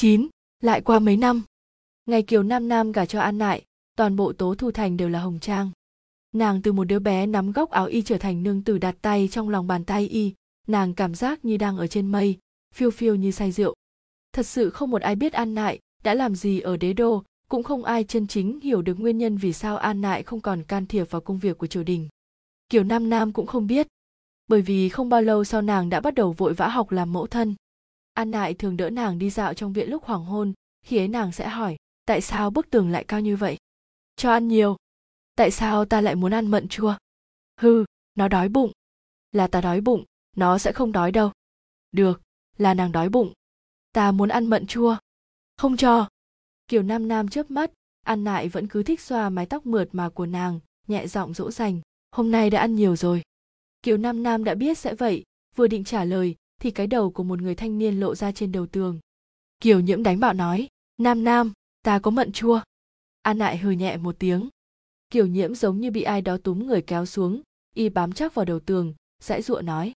9. Lại qua mấy năm. Ngày Kiều Nam Nam gả cho An Nại, toàn bộ tố thu thành đều là hồng trang. Nàng từ một đứa bé nắm góc áo y trở thành nương tử đặt tay trong lòng bàn tay y, nàng cảm giác như đang ở trên mây, phiêu phiêu như say rượu. Thật sự không một ai biết An Nại đã làm gì ở đế đô, cũng không ai chân chính hiểu được nguyên nhân vì sao An Nại không còn can thiệp vào công việc của triều đình. Kiều Nam Nam cũng không biết, bởi vì không bao lâu sau nàng đã bắt đầu vội vã học làm mẫu thân. An Nại thường đỡ nàng đi dạo trong viện lúc hoàng hôn, khi ấy nàng sẽ hỏi, tại sao bức tường lại cao như vậy? Cho ăn nhiều. Tại sao ta lại muốn ăn mận chua? Hừ, nó đói bụng. Là ta đói bụng, nó sẽ không đói đâu. Được, là nàng đói bụng. Ta muốn ăn mận chua. Không cho. Kiều Nam Nam chớp mắt, An Nại vẫn cứ thích xoa mái tóc mượt mà của nàng, nhẹ giọng dỗ dành. Hôm nay đã ăn nhiều rồi. Kiều Nam Nam đã biết sẽ vậy, vừa định trả lời thì cái đầu của một người thanh niên lộ ra trên đầu tường. Kiều Nhiễm đánh bạo nói, Nam Nam, ta có mận chua. An Nại hừ nhẹ một tiếng. Kiều Nhiễm giống như bị ai đó túm người kéo xuống, y bám chắc vào đầu tường, dãy dụa nói.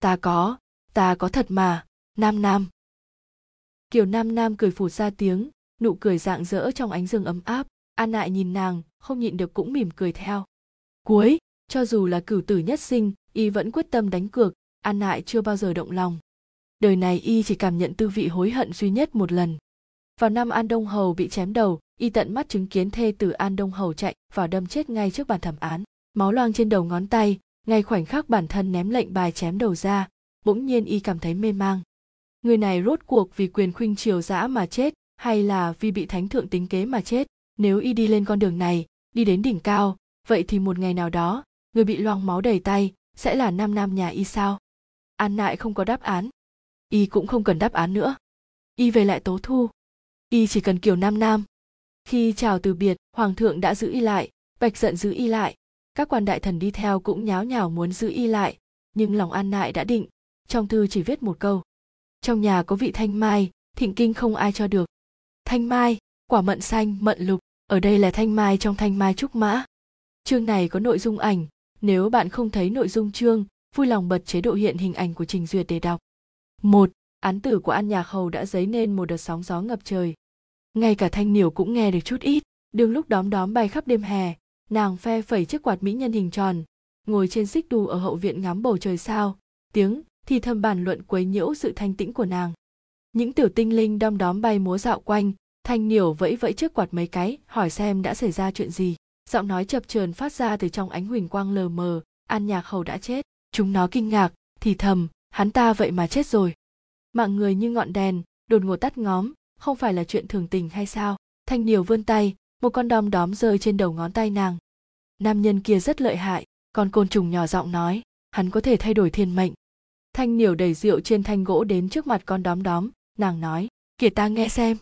Ta có, ta có thật mà, Nam Nam. Kiều Nam Nam cười phụt ra tiếng, nụ cười rạng rỡ trong ánh rừng ấm áp. An Nại nhìn nàng, không nhịn được cũng mỉm cười theo. Cuối, cho dù là cửu tử nhất sinh y vẫn quyết tâm đánh cược an nại chưa bao giờ động lòng. Đời này y chỉ cảm nhận tư vị hối hận duy nhất một lần. Vào năm an đông hầu bị chém đầu, y tận mắt chứng kiến thê tử an đông hầu chạy vào đâm chết ngay trước bàn thẩm án. Máu loang trên đầu ngón tay, ngay khoảnh khắc bản thân ném lệnh bài chém đầu ra, bỗng nhiên y cảm thấy mê mang. Người này rốt cuộc vì quyền khuynh triều dã mà chết, hay là vì bị thánh thượng tính kế mà chết? Nếu y đi lên con đường này, đi đến đỉnh cao, vậy thì một ngày nào đó, người bị loang máu đầy tay sẽ là nam nam nhà y sao? An nại không có đáp án. Y cũng không cần đáp án nữa. Y về lại tố thu. Y chỉ cần kiểu nam nam. Khi chào từ biệt hoàng thượng đã giữ y lại bạch giận giữ y lại. Các quan đại thần đi theo cũng nháo nhào muốn giữ y lại nhưng lòng an nại đã định trong thư chỉ viết một câu. Trong nhà có vị thanh mai thịnh kinh không ai cho được. Thanh mai quả mận xanh mận lục ở đây là thanh mai trong thanh mai trúc mã. Chương này có nội dung ảnh nếu bạn không thấy nội dung chương, vui lòng bật chế độ hiện hình ảnh của trình duyệt để đọc. Một, Án tử của An Nhạc Hầu đã dấy nên một đợt sóng gió ngập trời. Ngay cả Thanh Niểu cũng nghe được chút ít, đường lúc đóm đóm bay khắp đêm hè, nàng phe phẩy chiếc quạt mỹ nhân hình tròn, ngồi trên xích đu ở hậu viện ngắm bầu trời sao, tiếng thì thầm bàn luận quấy nhiễu sự thanh tĩnh của nàng. Những tiểu tinh linh đom đóm bay múa dạo quanh, Thanh Niểu vẫy vẫy chiếc quạt mấy cái, hỏi xem đã xảy ra chuyện gì giọng nói chập chờn phát ra từ trong ánh huỳnh quang lờ mờ an nhạc hầu đã chết chúng nó kinh ngạc, thì thầm, hắn ta vậy mà chết rồi. Mạng người như ngọn đèn, đột ngột tắt ngóm, không phải là chuyện thường tình hay sao? Thanh điều vươn tay, một con đom đóm rơi trên đầu ngón tay nàng. Nam nhân kia rất lợi hại, con côn trùng nhỏ giọng nói, hắn có thể thay đổi thiên mệnh. Thanh niểu đẩy rượu trên thanh gỗ đến trước mặt con đóm đóm, nàng nói, kể ta nghe xem.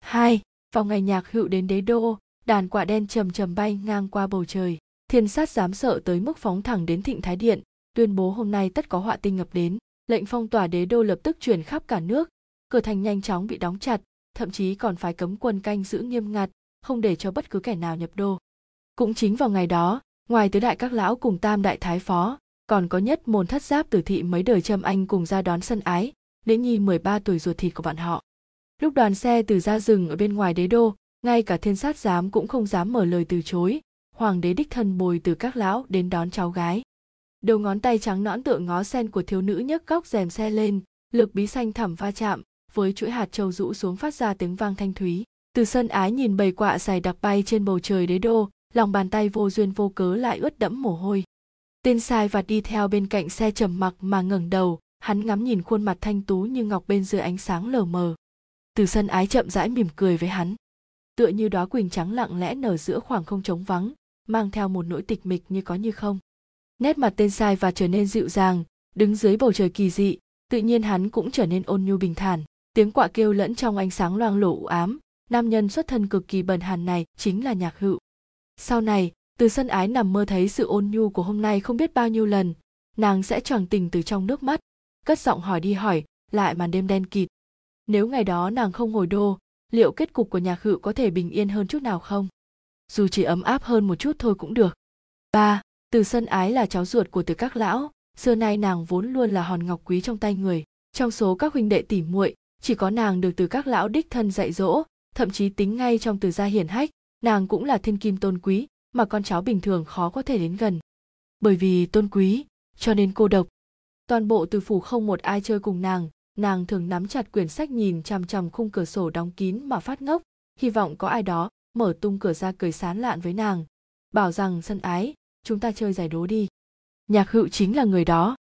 Hai, vào ngày nhạc hữu đến đế đô, đàn quả đen trầm trầm bay ngang qua bầu trời. Thiên sát dám sợ tới mức phóng thẳng đến thịnh thái điện tuyên bố hôm nay tất có họa tinh ngập đến. Lệnh phong tỏa đế đô lập tức truyền khắp cả nước. Cửa thành nhanh chóng bị đóng chặt, thậm chí còn phải cấm quân canh giữ nghiêm ngặt, không để cho bất cứ kẻ nào nhập đô. Cũng chính vào ngày đó, ngoài tứ đại các lão cùng tam đại thái phó, còn có nhất môn thất giáp tử thị mấy đời trâm anh cùng ra đón sân ái lễ nhi 13 tuổi ruột thịt của bọn họ. Lúc đoàn xe từ ra rừng ở bên ngoài đế đô, ngay cả thiên sát giám cũng không dám mở lời từ chối. Hoàng đế đích thân bồi từ các lão đến đón cháu gái đầu ngón tay trắng nõn tựa ngó sen của thiếu nữ nhấc góc rèm xe lên, lực bí xanh thẳm va chạm, với chuỗi hạt trâu rũ xuống phát ra tiếng vang thanh thúy. Từ sân ái nhìn bầy quạ dài đặc bay trên bầu trời đế đô, lòng bàn tay vô duyên vô cớ lại ướt đẫm mồ hôi. Tên sai vặt đi theo bên cạnh xe trầm mặc mà ngẩng đầu, hắn ngắm nhìn khuôn mặt thanh tú như ngọc bên dưới ánh sáng lờ mờ. Từ sân ái chậm rãi mỉm cười với hắn. Tựa như đóa quỳnh trắng lặng lẽ nở giữa khoảng không trống vắng, mang theo một nỗi tịch mịch như có như không nét mặt tên sai và trở nên dịu dàng, đứng dưới bầu trời kỳ dị, tự nhiên hắn cũng trở nên ôn nhu bình thản. Tiếng quạ kêu lẫn trong ánh sáng loang lổ u ám, nam nhân xuất thân cực kỳ bần hàn này chính là nhạc hữu. Sau này, từ sân ái nằm mơ thấy sự ôn nhu của hôm nay không biết bao nhiêu lần, nàng sẽ choàng tình từ trong nước mắt, cất giọng hỏi đi hỏi, lại màn đêm đen kịt. Nếu ngày đó nàng không hồi đô, liệu kết cục của nhạc hữu có thể bình yên hơn chút nào không? Dù chỉ ấm áp hơn một chút thôi cũng được. Ba từ sân ái là cháu ruột của từ các lão, xưa nay nàng vốn luôn là hòn ngọc quý trong tay người. Trong số các huynh đệ tỉ muội, chỉ có nàng được từ các lão đích thân dạy dỗ, thậm chí tính ngay trong từ gia hiển hách, nàng cũng là thiên kim tôn quý, mà con cháu bình thường khó có thể đến gần. Bởi vì tôn quý, cho nên cô độc. Toàn bộ từ phủ không một ai chơi cùng nàng nàng thường nắm chặt quyển sách nhìn chằm chằm khung cửa sổ đóng kín mà phát ngốc, hy vọng có ai đó mở tung cửa ra cười sán lạn với nàng. Bảo rằng sân ái chúng ta chơi giải đố đi. Nhạc hữu chính là người đó.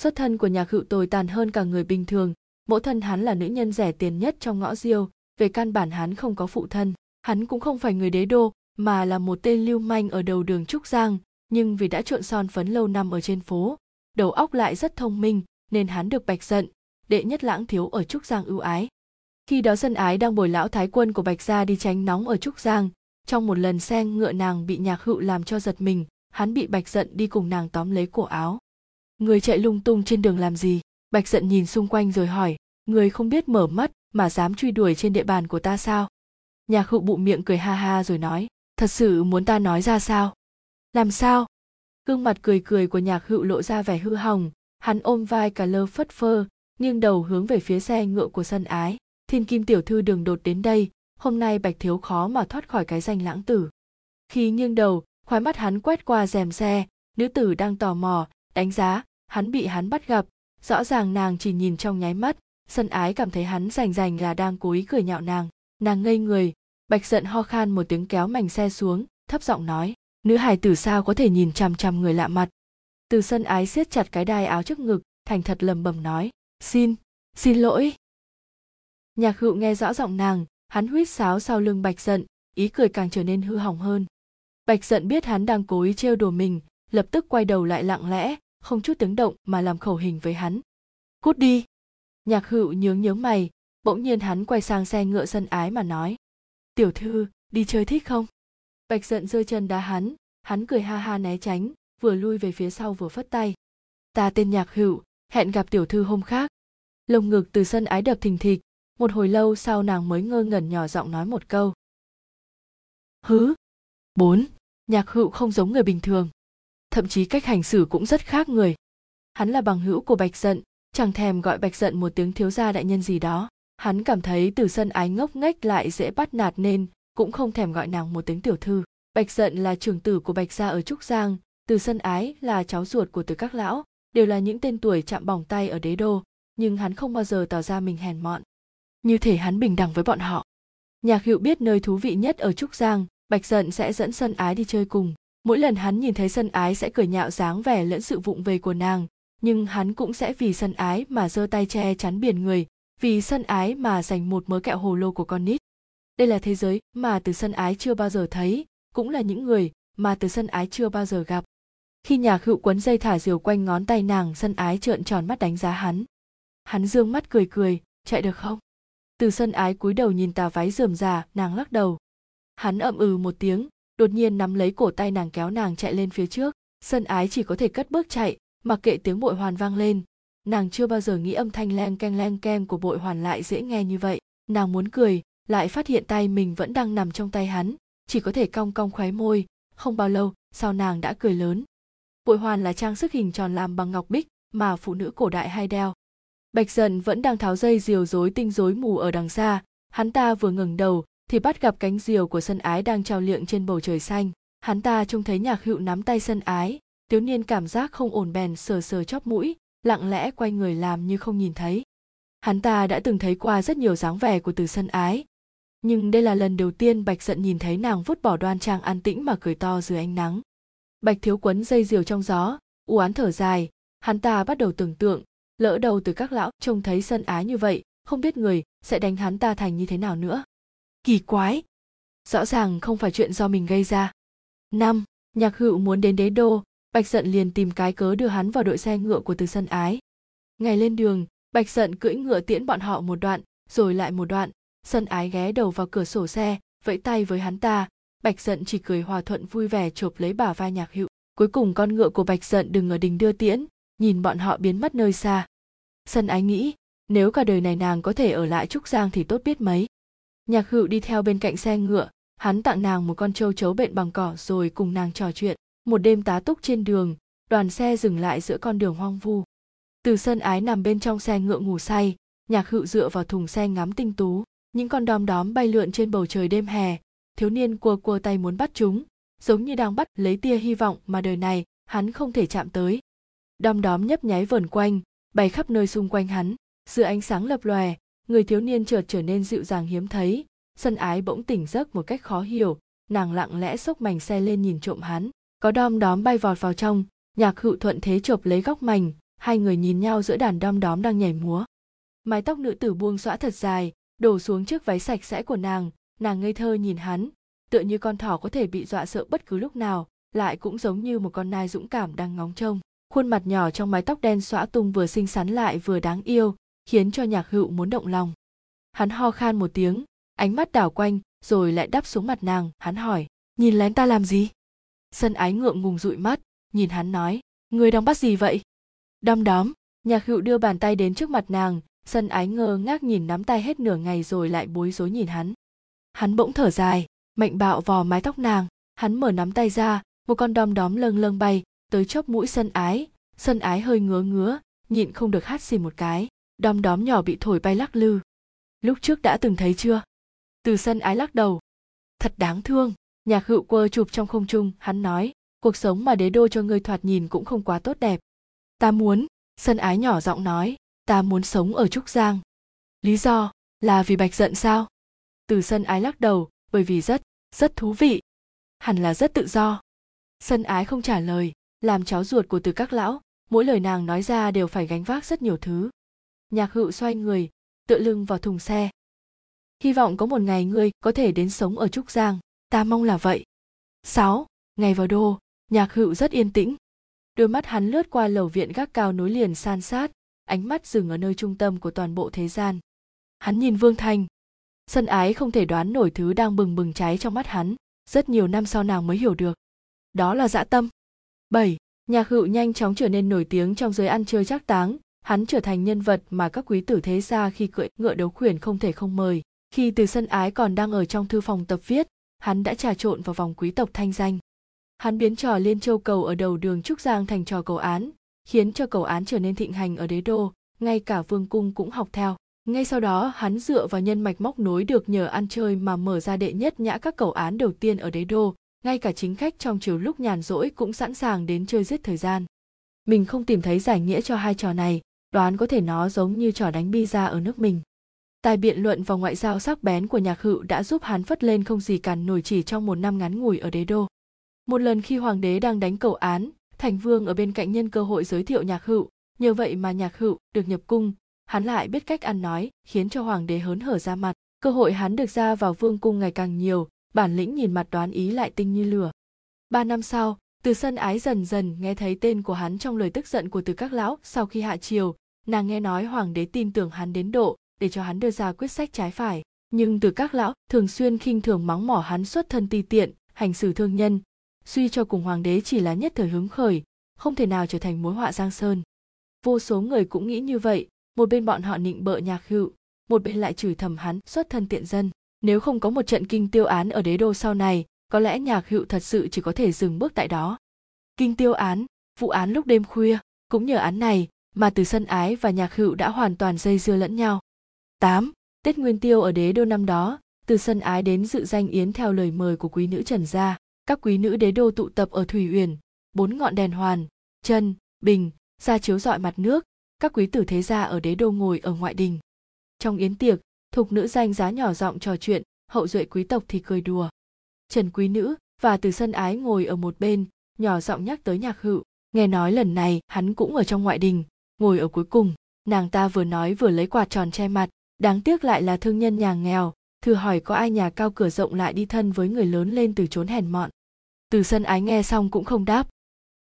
Xuất thân của nhạc hữu tồi tàn hơn cả người bình thường. Mẫu thân hắn là nữ nhân rẻ tiền nhất trong ngõ diêu. Về căn bản hắn không có phụ thân. Hắn cũng không phải người đế đô, mà là một tên lưu manh ở đầu đường trúc giang. Nhưng vì đã trộn son phấn lâu năm ở trên phố, đầu óc lại rất thông minh, nên hắn được bạch giận. Đệ nhất lãng thiếu ở trúc giang ưu ái. Khi đó dân ái đang bồi lão thái quân của bạch gia đi tránh nóng ở trúc giang, trong một lần xe ngựa nàng bị nhạc hữu làm cho giật mình hắn bị bạch giận đi cùng nàng tóm lấy cổ áo. Người chạy lung tung trên đường làm gì? Bạch giận nhìn xung quanh rồi hỏi, người không biết mở mắt mà dám truy đuổi trên địa bàn của ta sao? Nhạc hữu bụ miệng cười ha ha rồi nói, thật sự muốn ta nói ra sao? Làm sao? Gương mặt cười cười của nhạc hữu lộ ra vẻ hư hỏng, hắn ôm vai cả lơ phất phơ, nghiêng đầu hướng về phía xe ngựa của sân ái. Thiên kim tiểu thư đường đột đến đây, hôm nay bạch thiếu khó mà thoát khỏi cái danh lãng tử. Khi nghiêng đầu khoái mắt hắn quét qua rèm xe, nữ tử đang tò mò, đánh giá, hắn bị hắn bắt gặp. Rõ ràng nàng chỉ nhìn trong nháy mắt, sân ái cảm thấy hắn rành rành là đang cố ý cười nhạo nàng. Nàng ngây người, bạch giận ho khan một tiếng kéo mảnh xe xuống, thấp giọng nói, nữ hài tử sao có thể nhìn chằm chằm người lạ mặt? Từ sân ái siết chặt cái đai áo trước ngực, thành thật lầm bầm nói, xin xin lỗi. Nhạc hữu nghe rõ giọng nàng, hắn huýt sáo sau lưng bạch giận, ý cười càng trở nên hư hỏng hơn bạch giận biết hắn đang cố ý trêu đùa mình, lập tức quay đầu lại lặng lẽ, không chút tiếng động mà làm khẩu hình với hắn. Cút đi. Nhạc hữu nhướng nhướng mày, bỗng nhiên hắn quay sang xe ngựa sân ái mà nói. Tiểu thư, đi chơi thích không? Bạch giận rơi chân đá hắn hắn cười ha ha né tránh, vừa lui về phía sau vừa phất tay. Ta tên nhạc hữu, hẹn gặp tiểu thư hôm khác. Lồng ngực từ sân ái đập thình thịch, một hồi lâu sau nàng mới ngơ ngẩn nhỏ giọng nói một câu. Hứ? Bốn nhạc hữu không giống người bình thường. Thậm chí cách hành xử cũng rất khác người. Hắn là bằng hữu của bạch giận chẳng thèm gọi bạch giận một tiếng thiếu gia đại nhân gì đó. Hắn cảm thấy từ sân ái ngốc nghếch lại dễ bắt nạt nên cũng không thèm gọi nàng một tiếng tiểu thư. Bạch giận là trưởng tử của bạch gia ở trúc giang, từ sân ái là cháu ruột của từ các lão, đều là những tên tuổi chạm bỏng tay ở đế đô, nhưng hắn không bao giờ tỏ ra mình hèn mọn. Như thể hắn bình đẳng với bọn họ. Nhạc hữu biết nơi thú vị nhất ở trúc giang bạch giận sẽ dẫn sân ái đi chơi cùng. Mỗi lần hắn nhìn thấy sân ái sẽ cười nhạo dáng vẻ lẫn sự vụng về của nàng, nhưng hắn cũng sẽ vì sân ái mà giơ tay che chắn biển người, vì sân ái mà dành một mớ kẹo hồ lô của con nít. Đây là thế giới mà từ sân ái chưa bao giờ thấy, cũng là những người mà từ sân ái chưa bao giờ gặp. Khi nhạc hữu quấn dây thả diều quanh ngón tay nàng sân ái trợn tròn mắt đánh giá hắn. Hắn dương mắt cười cười, chạy được không? Từ sân ái cúi đầu nhìn tà váy rườm rà, nàng lắc đầu hắn ậm ừ một tiếng, đột nhiên nắm lấy cổ tay nàng kéo nàng chạy lên phía trước. Sân ái chỉ có thể cất bước chạy, mặc kệ tiếng bội hoàn vang lên. Nàng chưa bao giờ nghĩ âm thanh leng keng leng keng của bội hoàn lại dễ nghe như vậy. Nàng muốn cười, lại phát hiện tay mình vẫn đang nằm trong tay hắn, chỉ có thể cong cong khóe môi. Không bao lâu, sau nàng đã cười lớn. Bội hoàn là trang sức hình tròn làm bằng ngọc bích mà phụ nữ cổ đại hay đeo. Bạch dần vẫn đang tháo dây diều rối tinh rối mù ở đằng xa. Hắn ta vừa ngẩng đầu thì bắt gặp cánh diều của sân ái đang trao liệng trên bầu trời xanh. Hắn ta trông thấy nhạc hữu nắm tay sân ái. Thiếu niên cảm giác không ổn bèn sờ sờ chóp mũi, lặng lẽ quay người làm như không nhìn thấy. Hắn ta đã từng thấy qua rất nhiều dáng vẻ của từ sân ái. Nhưng đây là lần đầu tiên bạch giận nhìn thấy nàng vứt bỏ đoan trang an tĩnh mà cười to dưới ánh nắng. Bạch thiếu quấn dây diều trong gió, u án thở dài. Hắn ta bắt đầu tưởng tượng, lỡ đầu từ các lão trông thấy sân ái như vậy, không biết người sẽ đánh hắn ta thành như thế nào nữa kỳ quái. Rõ ràng không phải chuyện do mình gây ra. Năm, nhạc hữu muốn đến đế đô. Bạch giận liền tìm cái cớ đưa hắn vào đội xe ngựa của từ sân ái. Ngày lên đường, bạch giận cưỡi ngựa tiễn bọn họ một đoạn, rồi lại một đoạn. Sân ái ghé đầu vào cửa sổ xe, vẫy tay với hắn ta. Bạch giận chỉ cười hòa thuận vui vẻ chộp lấy bả vai nhạc hữu. Cuối cùng con ngựa của bạch giận đừng ở đình đưa tiễn, nhìn bọn họ biến mất nơi xa. Sân ái nghĩ, nếu cả đời này nàng có thể ở lại trúc giang thì tốt biết mấy nhạc hữu đi theo bên cạnh xe ngựa, hắn tặng nàng một con trâu chấu bệnh bằng cỏ rồi cùng nàng trò chuyện. Một đêm tá túc trên đường, đoàn xe dừng lại giữa con đường hoang vu. Từ sân ái nằm bên trong xe ngựa ngủ say, nhạc hữu dựa vào thùng xe ngắm tinh tú, những con đom đóm bay lượn trên bầu trời đêm hè. Thiếu niên cua cua tay muốn bắt chúng, giống như đang bắt lấy tia hy vọng mà đời này hắn không thể chạm tới. Đom đóm nhấp nháy vờn quanh, bay khắp nơi xung quanh hắn, giữa ánh sáng lập lòe người thiếu niên chợt trở nên dịu dàng hiếm thấy. Sân ái bỗng tỉnh giấc một cách khó hiểu. Nàng lặng lẽ xốc mảnh xe lên nhìn trộm hắn. Có đom đóm bay vọt vào trong. Nhạc hữu thuận thế chộp lấy góc mảnh. Hai người nhìn nhau giữa đàn đom đóm đang nhảy múa. Mái tóc nữ tử buông xõa thật dài, đổ xuống chiếc váy sạch sẽ của nàng. Nàng ngây thơ nhìn hắn. Tựa như con thỏ có thể bị dọa sợ bất cứ lúc nào, lại cũng giống như một con nai dũng cảm đang ngóng trông. Khuôn mặt nhỏ trong mái tóc đen xõa tung vừa xinh xắn lại vừa đáng yêu khiến cho nhạc hữu muốn động lòng. Hắn ho khan một tiếng, ánh mắt đảo quanh, rồi lại đắp xuống mặt nàng, hắn hỏi, nhìn lén ta làm gì? Sân ái ngượng ngùng dụi mắt, nhìn hắn nói, người đang bắt gì vậy? Đom đóm, nhạc hữu đưa bàn tay đến trước mặt nàng, sân ái ngơ ngác nhìn nắm tay hết nửa ngày rồi lại bối rối nhìn hắn. Hắn bỗng thở dài, mạnh bạo vò mái tóc nàng, hắn mở nắm tay ra, một con đom đóm lâng lâng bay tới chóp mũi sân ái. Sân ái hơi ngứa ngứa, nhịn không được hát xì một cái đom đóm nhỏ bị thổi bay lắc lư. Lúc trước đã từng thấy chưa? Từ sân ái lắc đầu. Thật đáng thương, nhạc hữu quơ chụp trong không trung, hắn nói, cuộc sống mà đế đô cho ngươi thoạt nhìn cũng không quá tốt đẹp. Ta muốn, sân ái nhỏ giọng nói, ta muốn sống ở trúc giang. Lý do, là vì bạch giận sao? Từ sân ái lắc đầu, bởi vì rất rất thú vị. Hẳn là rất tự do. Sân ái không trả lời, làm cháu ruột của từ các lão, mỗi lời nàng nói ra đều phải gánh vác rất nhiều thứ nhạc hữu xoay người tựa lưng vào thùng xe. Hy vọng có một ngày ngươi có thể đến sống ở trúc giang ta mong là vậy. 6. ngày vào đô nhạc hữu rất yên tĩnh. Đôi mắt hắn lướt qua lầu viện gác cao nối liền san sát ánh mắt dừng ở nơi trung tâm của toàn bộ thế gian. Hắn nhìn vương thanh sân ái không thể đoán nổi thứ đang bừng bừng cháy trong mắt hắn rất nhiều năm sau nàng mới hiểu được. Đó là dã tâm. 7. Nhạc hữu nhanh chóng trở nên nổi tiếng trong giới ăn chơi chắc táng, hắn trở thành nhân vật mà các quý tử thế gia khi cưỡi ngựa đấu khuyển không thể không mời. Khi từ sân ái còn đang ở trong thư phòng tập viết, hắn đã trà trộn vào vòng quý tộc thanh danh. Hắn biến trò liên châu cầu ở đầu đường Trúc Giang thành trò cầu án, khiến cho cầu án trở nên thịnh hành ở đế đô, ngay cả vương cung cũng học theo. Ngay sau đó hắn dựa vào nhân mạch móc nối được nhờ ăn chơi mà mở ra đệ nhất nhã các cầu án đầu tiên ở đế đô, ngay cả chính khách trong chiều lúc nhàn rỗi cũng sẵn sàng đến chơi giết thời gian. Mình không tìm thấy giải nghĩa cho hai trò này, đoán có thể nó giống như trò đánh bi ra ở nước mình. Tài biện luận và ngoại giao sắc bén của nhạc hữu đã giúp hắn phất lên không gì cản nổi chỉ trong một năm ngắn ngủi ở đế đô. Một lần khi hoàng đế đang đánh cầu án, thành vương ở bên cạnh nhân cơ hội giới thiệu nhạc hữu, nhờ vậy mà nhạc hữu được nhập cung, hắn lại biết cách ăn nói, khiến cho hoàng đế hớn hở ra mặt. Cơ hội hắn được ra vào vương cung ngày càng nhiều, bản lĩnh nhìn mặt đoán ý lại tinh như lửa. Ba năm sau, từ sân ái dần dần nghe thấy tên của hắn trong lời tức giận của từ các lão sau khi hạ triều, nàng nghe nói hoàng đế tin tưởng hắn đến độ để cho hắn đưa ra quyết sách trái phải. Nhưng từ các lão thường xuyên khinh thường mắng mỏ hắn xuất thân ti tiện, hành xử thương nhân, suy cho cùng hoàng đế chỉ là nhất thời hứng khởi, không thể nào trở thành mối họa giang sơn. Vô số người cũng nghĩ như vậy, một bên bọn họ nịnh bợ nhạc hữu, một bên lại chửi thầm hắn xuất thân tiện dân. Nếu không có một trận kinh tiêu án ở đế đô sau này, có lẽ nhạc hữu thật sự chỉ có thể dừng bước tại đó. Kinh tiêu án, vụ án lúc đêm khuya, cũng nhờ án này mà từ sân ái và nhạc hữu đã hoàn toàn dây dưa lẫn nhau. 8. Tết Nguyên Tiêu ở đế đô năm đó, từ sân ái đến dự danh yến theo lời mời của quý nữ Trần Gia. Các quý nữ đế đô tụ tập ở Thủy Uyển, bốn ngọn đèn hoàn, chân, bình, ra chiếu rọi mặt nước, các quý tử thế gia ở đế đô ngồi ở ngoại đình. Trong yến tiệc, thục nữ danh giá nhỏ giọng trò chuyện hậu duệ quý tộc thì cười đùa trần quý nữ và từ sân ái ngồi ở một bên nhỏ giọng nhắc tới nhạc hữu nghe nói lần này hắn cũng ở trong ngoại đình ngồi ở cuối cùng. Nàng ta vừa nói vừa lấy quạt tròn che mặt. Đáng tiếc lại là thương nhân nhà nghèo. Thử hỏi có ai nhà cao cửa rộng lại đi thân với người lớn lên từ chốn hèn mọn. Từ sân ái nghe xong cũng không đáp.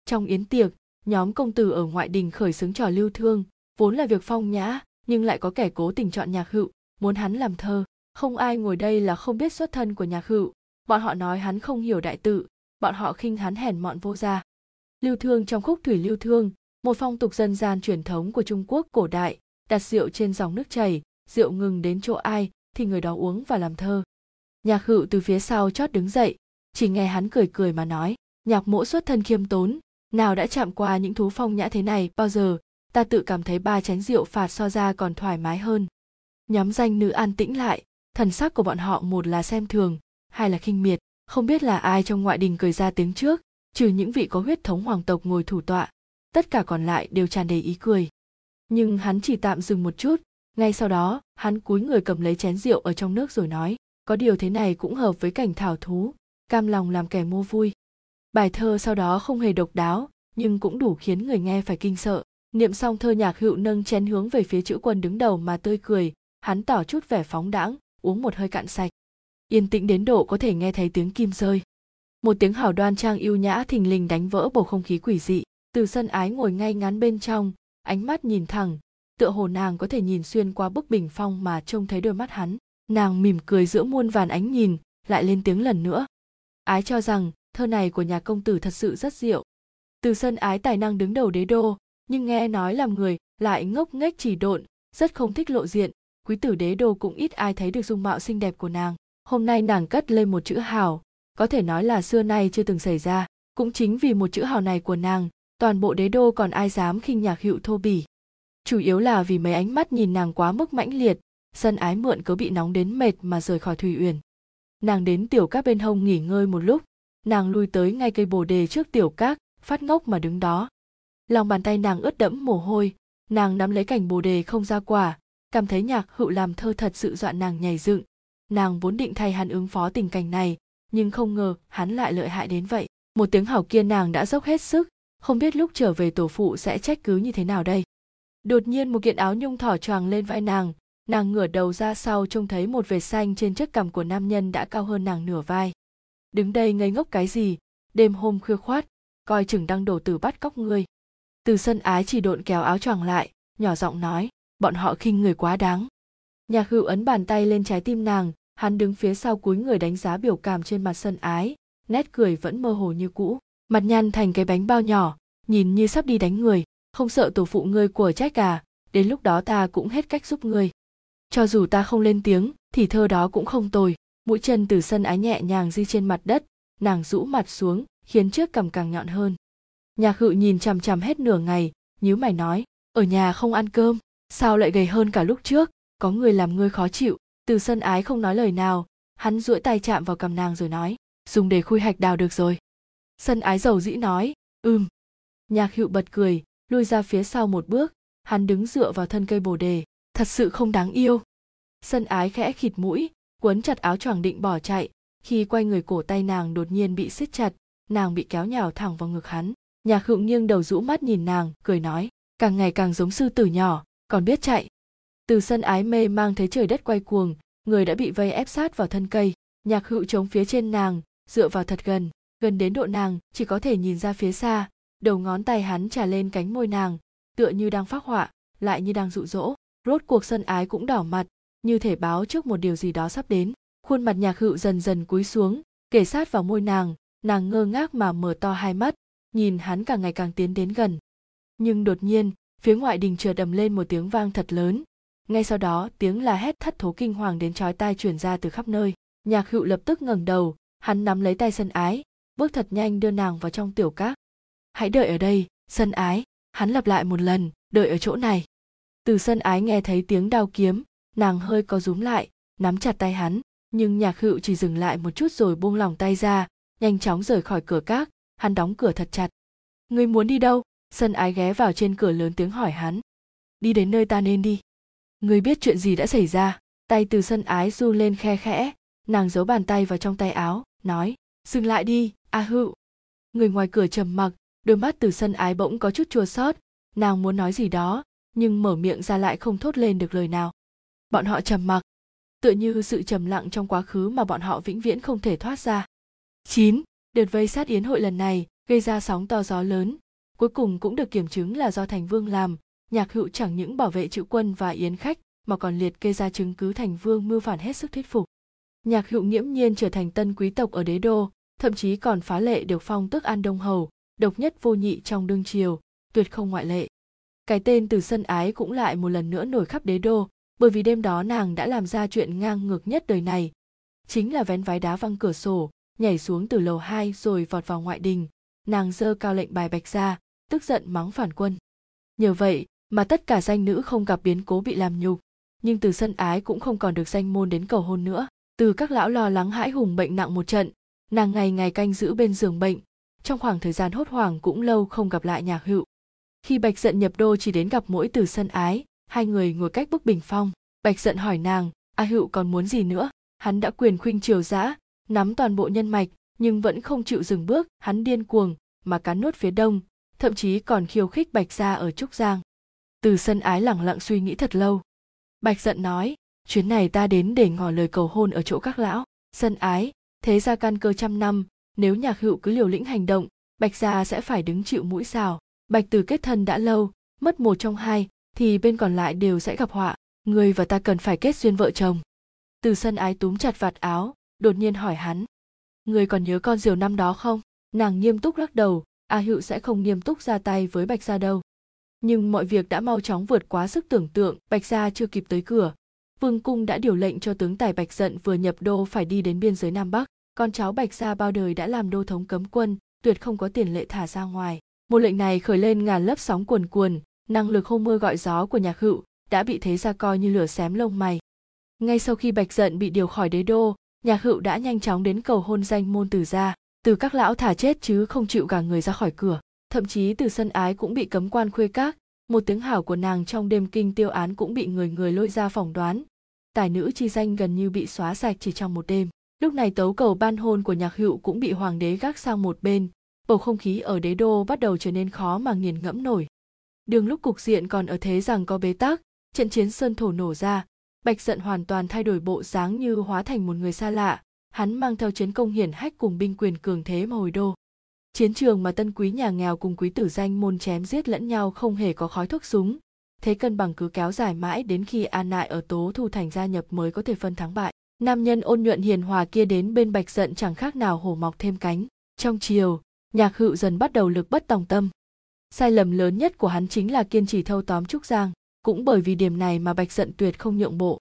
Trong yến tiệc, nhóm công tử ở ngoại đình khởi xướng trò lưu thương. Vốn là việc phong nhã, nhưng lại có kẻ cố tình chọn nhạc hữu, muốn hắn làm thơ. Không ai ngồi đây là không biết xuất thân của nhạc hữu. Bọn họ nói hắn không hiểu đại tự. Bọn họ khinh hắn hèn mọn vô gia. Lưu thương trong khúc thủy lưu thương một phong tục dân gian truyền thống của trung quốc cổ đại, đặt rượu trên dòng nước chảy, rượu ngừng đến chỗ ai thì người đó uống và làm thơ. Nhạc hữu từ phía sau chót đứng dậy, chỉ nghe hắn cười cười mà nói, nhạc mỗ xuất thân khiêm tốn, nào đã chạm qua những thú phong nhã thế này bao giờ, ta tự cảm thấy ba chén rượu phạt so ra còn thoải mái hơn. Nhóm danh nữ an tĩnh lại, thần sắc của bọn họ một là xem thường, hai là khinh miệt, không biết là ai trong ngoại đình cười ra tiếng trước, trừ những vị có huyết thống hoàng tộc ngồi thủ tọa tất cả còn lại đều tràn đầy ý cười. Nhưng hắn chỉ tạm dừng một chút, ngay sau đó, hắn cúi người cầm lấy chén rượu ở trong nước rồi nói, có điều thế này cũng hợp với cảnh thảo thú, cam lòng làm kẻ mua vui. Bài thơ sau đó không hề độc đáo, nhưng cũng đủ khiến người nghe phải kinh sợ. Niệm xong thơ nhạc hữu nâng chén hướng về phía chữ quân đứng đầu mà tươi cười, hắn tỏ chút vẻ phóng đãng, uống một hơi cạn sạch. Yên tĩnh đến độ có thể nghe thấy tiếng kim rơi. Một tiếng hào đoan trang yêu nhã thình lình đánh vỡ bầu không khí quỷ dị từ sân ái ngồi ngay ngắn bên trong, ánh mắt nhìn thẳng, tựa hồ nàng có thể nhìn xuyên qua bức bình phong mà trông thấy đôi mắt hắn. Nàng mỉm cười giữa muôn vàn ánh nhìn, lại lên tiếng lần nữa. Ái cho rằng, thơ này của nhà công tử thật sự rất diệu. Từ sân ái tài năng đứng đầu đế đô, nhưng nghe nói làm người lại ngốc nghếch chỉ độn, rất không thích lộ diện. Quý tử đế đô cũng ít ai thấy được dung mạo xinh đẹp của nàng. Hôm nay nàng cất lên một chữ hào, có thể nói là xưa nay chưa từng xảy ra. Cũng chính vì một chữ hào này của nàng toàn bộ đế đô còn ai dám khinh nhạc hữu thô bỉ. Chủ yếu là vì mấy ánh mắt nhìn nàng quá mức mãnh liệt, sân ái mượn cớ bị nóng đến mệt mà rời khỏi thủy uyển. Nàng đến tiểu các bên hông nghỉ ngơi một lúc, nàng lui tới ngay cây bồ đề trước tiểu các, phát ngốc mà đứng đó. Lòng bàn tay nàng ướt đẫm mồ hôi, nàng nắm lấy cành bồ đề không ra quả, cảm thấy nhạc hữu làm thơ thật sự dọa nàng nhảy dựng. Nàng vốn định thay hắn ứng phó tình cảnh này, nhưng không ngờ hắn lại lợi hại đến vậy. Một tiếng hảo kia nàng đã dốc hết sức không biết lúc trở về tổ phụ sẽ trách cứ như thế nào đây? Đột nhiên một kiện áo nhung thỏ choàng lên vai nàng. Nàng ngửa đầu ra sau trông thấy một vệt xanh trên chiếc cằm của nam nhân đã cao hơn nàng nửa vai. Đứng đây ngây ngốc cái gì? Đêm hôm khuya khoát, coi chừng đang đổ tử bắt cóc ngươi. Từ sân ái chỉ độn kéo áo choàng lại, nhỏ giọng nói, bọn họ khinh người quá đáng. Nhạc hữu ấn bàn tay lên trái tim nàng, hắn đứng phía sau cúi người đánh giá biểu cảm trên mặt sân ái, nét cười vẫn mơ hồ như cũ mặt nhăn thành cái bánh bao nhỏ, nhìn như sắp đi đánh người, không sợ tổ phụ ngươi của trách cả. đến lúc đó ta cũng hết cách giúp ngươi. Cho dù ta không lên tiếng, thì thơ đó cũng không tồi, mũi chân từ sân ái nhẹ nhàng di trên mặt đất, nàng rũ mặt xuống, khiến trước cằm càng nhọn hơn. Nhạc hự nhìn chằm chằm hết nửa ngày, nhíu mày nói, ở nhà không ăn cơm, sao lại gầy hơn cả lúc trước, có người làm ngươi khó chịu, từ sân ái không nói lời nào. Hắn duỗi tay chạm vào cằm nàng rồi nói, dùng để khui hạch đào được rồi sân ái dầu dĩ nói, ừm. Nhạc hữu bật cười, lui ra phía sau một bước, hắn đứng dựa vào thân cây bồ đề, thật sự không đáng yêu. Sân ái khẽ khịt mũi, quấn chặt áo choàng định bỏ chạy, khi quay người cổ tay nàng đột nhiên bị siết chặt, nàng bị kéo nhào thẳng vào ngực hắn. Nhạc hữu nghiêng đầu rũ mắt nhìn nàng, cười nói, càng ngày càng giống sư tử nhỏ, còn biết chạy. Từ sân ái mê mang thấy trời đất quay cuồng, người đã bị vây ép sát vào thân cây. Nhạc hữu chống phía trên nàng, dựa vào thật gần gần đến độ nàng, chỉ có thể nhìn ra phía xa, đầu ngón tay hắn trà lên cánh môi nàng, tựa như đang phác họa, lại như đang dụ dỗ. Rốt cuộc sân ái cũng đỏ mặt, như thể báo trước một điều gì đó sắp đến. Khuôn mặt nhạc hữu dần dần cúi xuống kể sát vào môi nàng nàng ngơ ngác mà mở to hai mắt, nhìn hắn càng ngày càng tiến đến gần. Nhưng đột nhiên, phía ngoại đình chợt đầm lên một tiếng vang thật lớn. Ngay sau đó, tiếng la hét thất thố kinh hoàng đến chói tai truyền ra từ khắp nơi. Nhạc hữu lập tức ngẩng đầu, hắn nắm lấy tay sân ái bước thật nhanh đưa nàng vào trong tiểu các. Hãy đợi ở đây, sân ái. Hắn lặp lại một lần, đợi ở chỗ này. Từ sân ái nghe thấy tiếng đao kiếm, nàng hơi có rúm lại, nắm chặt tay hắn. Nhưng nhạc hữu chỉ dừng lại một chút rồi buông lỏng tay ra, nhanh chóng rời khỏi cửa các. Hắn đóng cửa thật chặt. Ngươi muốn đi đâu? Sân ái ghé vào trên cửa lớn tiếng hỏi hắn. Đi đến nơi ta nên đi. Ngươi biết chuyện gì đã xảy ra? Tay từ sân ái du lên khe khẽ. Nàng giấu bàn tay vào trong tay áo, nói, dừng lại đi a Hự, người ngoài cửa trầm mặc đôi mắt từ sân ái bỗng có chút chua xót. Nàng muốn nói gì đó nhưng mở miệng ra lại không thốt lên được lời nào. Bọn họ trầm mặc. Tựa như sự trầm lặng trong quá khứ mà bọn họ vĩnh viễn không thể thoát ra. 9. Đợt vây sát yến hội lần này gây ra sóng to gió lớn, cuối cùng cũng được kiểm chứng là do Thành Vương làm, nhạc hữu chẳng những bảo vệ chữ quân và yến khách mà còn liệt kê ra chứng cứ Thành Vương mưu phản hết sức thuyết phục. Nhạc hữu nghiễm nhiên trở thành tân quý tộc ở đế đô, thậm chí còn phá lệ được phong tước an đông hầu, độc nhất vô nhị trong đương triều, tuyệt không ngoại lệ. Cái tên từ sân ái cũng lại một lần nữa nổi khắp đế đô, bởi vì đêm đó nàng đã làm ra chuyện ngang ngược nhất đời này. Chính là vén vái đá văng cửa sổ, nhảy xuống từ lầu hai rồi vọt vào ngoại đình. Nàng giơ cao lệnh bài bạch ra, tức giận mắng phản quân. Nhờ vậy mà tất cả danh nữ không gặp biến cố bị làm nhục. nhưng từ sân ái cũng không còn được danh môn đến cầu hôn nữa từ các lão lo lắng hãi hùng bệnh nặng một trận nàng ngày ngày canh giữ bên giường bệnh. Trong khoảng thời gian hốt hoảng cũng lâu không gặp lại nhạc hữu. Khi bạch giận nhập đô chỉ đến gặp mỗi từ sân ái, hai người ngồi cách bức bình phong. Bạch giận hỏi nàng, a hữu còn muốn gì nữa? Hắn đã quyền khuynh triều dã, nắm toàn bộ nhân mạch, nhưng vẫn không chịu dừng bước, hắn điên cuồng, mà cắn nuốt phía đông, thậm chí còn khiêu khích bạch gia ở trúc giang. Từ sân ái lẳng lặng suy nghĩ thật lâu. Bạch giận nói, chuyến này ta đến để ngỏ lời cầu hôn ở chỗ các lão, sân ái thế ra căn cơ trăm năm, nếu nhạc hữu cứ liều lĩnh hành động, bạch gia sẽ phải đứng chịu mũi xào. Bạch từ kết thân đã lâu, mất một trong hai, thì bên còn lại đều sẽ gặp họa. Người và ta cần phải kết duyên vợ chồng. Từ sân ái túm chặt vạt áo, đột nhiên hỏi hắn. Người còn nhớ con diều năm đó không? Nàng nghiêm túc lắc đầu, a hữu sẽ không nghiêm túc ra tay với bạch gia đâu. Nhưng mọi việc đã mau chóng vượt quá sức tưởng tượng, bạch gia chưa kịp tới cửa vương cung đã điều lệnh cho tướng tài bạch giận vừa nhập đô phải đi đến biên giới nam bắc. Con cháu bạch gia bao đời đã làm đô thống cấm quân, tuyệt không có tiền lệ thả ra ngoài. Một lệnh này khởi lên ngàn lớp sóng cuồn cuồn năng lực hô mưa gọi gió của nhạc hữu đã bị thế gia coi như lửa xém lông mày. Ngay sau khi bạch giận bị điều khỏi đế đô nhạc hữu đã nhanh chóng đến cầu hôn danh môn từ gia, từ các lão thả chết chứ không chịu gả người ra khỏi cửa. Thậm chí từ sân ái cũng bị cấm quan khuê các một tiếng hảo của nàng trong đêm kinh tiêu án cũng bị người người lôi ra phỏng đoán. Tài nữ chi danh gần như bị xóa sạch chỉ trong một đêm. Lúc này tấu cầu ban hôn của nhạc hữu cũng bị hoàng đế gác sang một bên. Bầu không khí ở đế đô bắt đầu trở nên khó mà nghiền ngẫm nổi. Đường lúc cục diện còn ở thế rằng có bế tắc, trận chiến sơn thổ nổ ra. Bạch giận hoàn toàn thay đổi bộ dáng như hóa thành một người xa lạ. Hắn mang theo chiến công hiển hách cùng binh quyền cường thế mà hồi đô chiến trường mà tân quý nhà nghèo cùng quý tử danh môn chém giết lẫn nhau không hề có khói thuốc súng. Thế cân bằng cứ kéo dài mãi đến khi an nại ở tố thu thành gia nhập mới có thể phân thắng bại. Nam nhân ôn nhuận hiền hòa kia đến bên bạch giận chẳng khác nào hổ mọc thêm cánh. Trong chiều, nhạc hữu dần bắt đầu lực bất tòng tâm. Sai lầm lớn nhất của hắn chính là kiên trì thâu tóm trúc giang. Cũng bởi vì điểm này mà bạch giận tuyệt không nhượng bộ.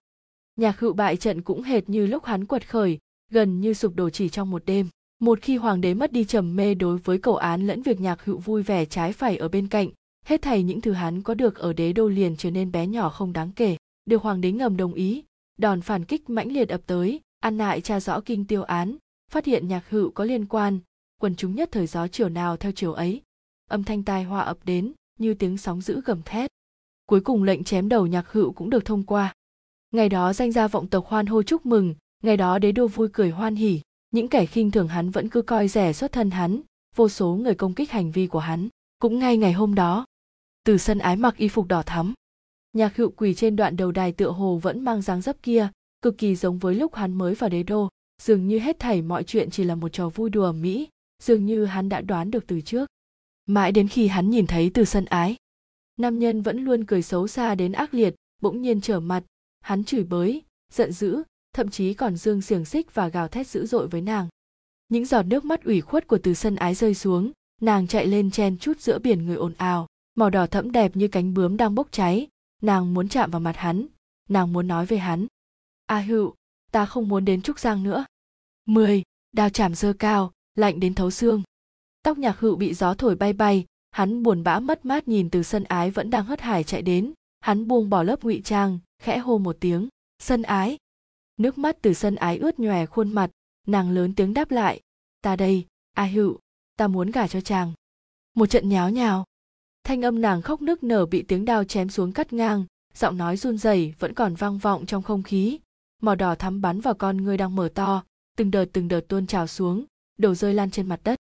Nhạc hữu bại trận cũng hệt như lúc hắn quật khởi, gần như sụp đổ chỉ trong một đêm một khi hoàng đế mất đi trầm mê đối với cầu án lẫn việc nhạc hữu vui vẻ trái phải ở bên cạnh, hết thảy những thứ hắn có được ở đế đô liền trở nên bé nhỏ không đáng kể. Được hoàng đế ngầm đồng ý, đòn phản kích mãnh liệt ập tới ăn nại tra rõ kinh tiêu án, phát hiện nhạc hữu có liên quan, quần chúng nhất thời gió chiều nào theo chiều ấy. Âm thanh tai họa ập đến, như tiếng sóng dữ gầm thét. Cuối cùng lệnh chém đầu nhạc hữu cũng được thông qua. Ngày đó danh gia vọng tộc hoan hô chúc mừng, ngày đó đế đô vui cười hoan hỉ những kẻ khinh thường hắn vẫn cứ coi rẻ xuất thân hắn, vô số người công kích hành vi của hắn. Cũng ngay ngày hôm đó, từ sân ái mặc y phục đỏ thắm, nhạc hữu quỳ trên đoạn đầu đài tựa hồ vẫn mang dáng dấp kia, cực kỳ giống với lúc hắn mới vào đế đô. Dường như hết thảy mọi chuyện chỉ là một trò vui đùa mỹ, dường như hắn đã đoán được từ trước. Mãi đến khi hắn nhìn thấy từ sân ái, nam nhân vẫn luôn cười xấu xa đến ác liệt, bỗng nhiên trở mặt. Hắn chửi bới, giận dữ thậm chí còn dương xiềng xích và gào thét dữ dội với nàng. Những giọt nước mắt ủy khuất của từ sân ái rơi xuống, nàng chạy lên chen chút giữa biển người ồn ào, màu đỏ thẫm đẹp như cánh bướm đang bốc cháy. Nàng muốn chạm vào mặt hắn, nàng muốn nói về hắn, a hữu, ta không muốn đến trúc giang nữa. Mười, đao chạm dơ cao, lạnh đến thấu xương. Tóc nhạc hữu bị gió thổi bay bay, hắn buồn bã mất mát nhìn từ sân ái vẫn đang hất hải chạy đến. Hắn buông bỏ lớp ngụy trang, khẽ hô một tiếng, sân ái nước mắt từ sân ái ướt nhòe khuôn mặt, nàng lớn tiếng đáp lại, ta đây a hữu, ta muốn gả cho chàng. Một trận nháo nhào. Thanh âm nàng khóc nức nở bị tiếng đao chém xuống cắt ngang, giọng nói run rẩy vẫn còn vang vọng trong không khí. Màu đỏ thắm bắn vào con ngươi đang mở to, từng đợt từng đợt tuôn trào xuống, đổ rơi lan trên mặt đất.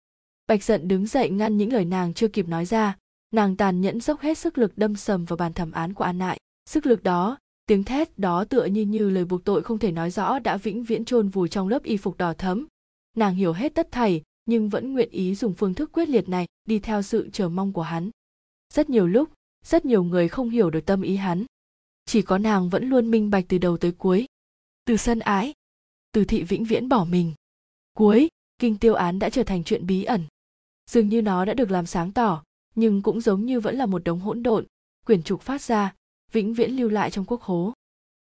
Bạch giận đứng dậy ngăn những lời nàng chưa kịp nói ra, nàng tàn nhẫn dốc hết sức lực đâm sầm vào bàn thẩm án của an nại. Sức lực đó tiếng thét đó tựa như như lời buộc tội không thể nói rõ đã vĩnh viễn chôn vùi trong lớp y phục đỏ thấm nàng hiểu hết tất thảy, nhưng vẫn nguyện ý dùng phương thức quyết liệt này đi theo sự chờ mong của hắn. Rất nhiều lúc, rất nhiều người không hiểu được tâm ý hắn. Chỉ có nàng vẫn luôn minh bạch từ đầu tới cuối. Từ sân ái, từ thị vĩnh viễn bỏ mình. Cuối, kinh tiêu án đã trở thành chuyện bí ẩn. Dường như nó đã được làm sáng tỏ, nhưng cũng giống như vẫn là một đống hỗn độn, quyển trục phát ra vĩnh viễn lưu lại trong quốc hố.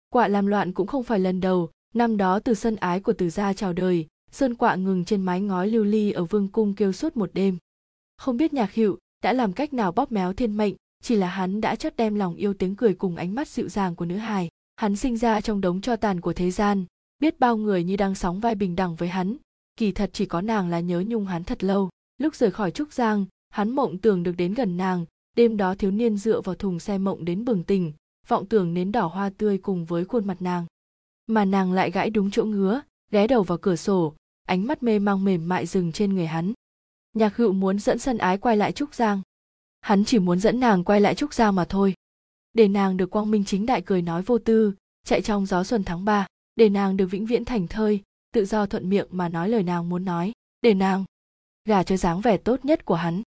Quạ làm loạn cũng không phải lần đầu, năm đó từ sân ái của từ gia chào đời, sơn quạ ngừng trên mái ngói lưu ly ở vương cung kêu suốt một đêm. Không biết nhạc hiệu đã làm cách nào bóp méo thiên mệnh, chỉ là hắn đã chất đem lòng yêu tiếng cười cùng ánh mắt dịu dàng của nữ hài. Hắn sinh ra trong đống cho tàn của thế gian, biết bao người như đang sóng vai bình đẳng với hắn. Kỳ thật chỉ có nàng là nhớ nhung hắn thật lâu. Lúc rời khỏi trúc giang, hắn mộng tưởng được đến gần nàng đêm đó thiếu niên dựa vào thùng xe mộng đến bừng tỉnh, vọng tưởng nến đỏ hoa tươi cùng với khuôn mặt nàng. Mà nàng lại gãi đúng chỗ ngứa, ghé đầu vào cửa sổ, ánh mắt mê mang mềm mại dừng trên người hắn. Nhạc hữu muốn dẫn sân ái quay lại trúc giang. Hắn chỉ muốn dẫn nàng quay lại trúc giang mà thôi. Để nàng được quang minh chính đại cười nói vô tư, chạy trong gió xuân tháng ba, để nàng được vĩnh viễn thành thơi, tự do thuận miệng mà nói lời nàng muốn nói. Để nàng gả cho dáng vẻ tốt nhất của hắn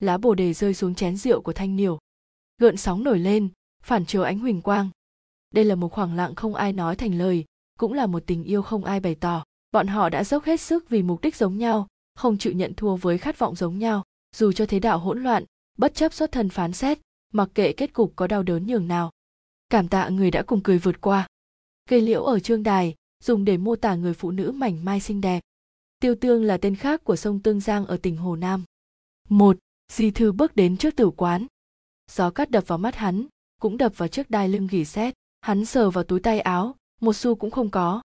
lá bồ đề rơi xuống chén rượu của thanh niểu gợn sóng nổi lên, phản chiếu ánh huỳnh quang. Đây là một khoảng lặng không ai nói thành lời, cũng là một tình yêu không ai bày tỏ. Bọn họ đã dốc hết sức vì mục đích giống nhau, không chịu nhận thua với khát vọng giống nhau. Dù cho thế đạo hỗn loạn, bất chấp xuất thân phán xét, mặc kệ kết cục có đau đớn nhường nào. Cảm tạ người đã cùng cười vượt qua. Cây liễu ở trương đài, dùng để mô tả người phụ nữ mảnh mai xinh đẹp. Tiêu tương là tên khác của sông tương giang ở tỉnh hồ nam. Một di thư bước đến trước tử quán. Gió cắt đập vào mắt hắn, cũng đập vào chiếc đai lưng gỉ xét hắn sờ vào túi tay áo, một xu cũng không có.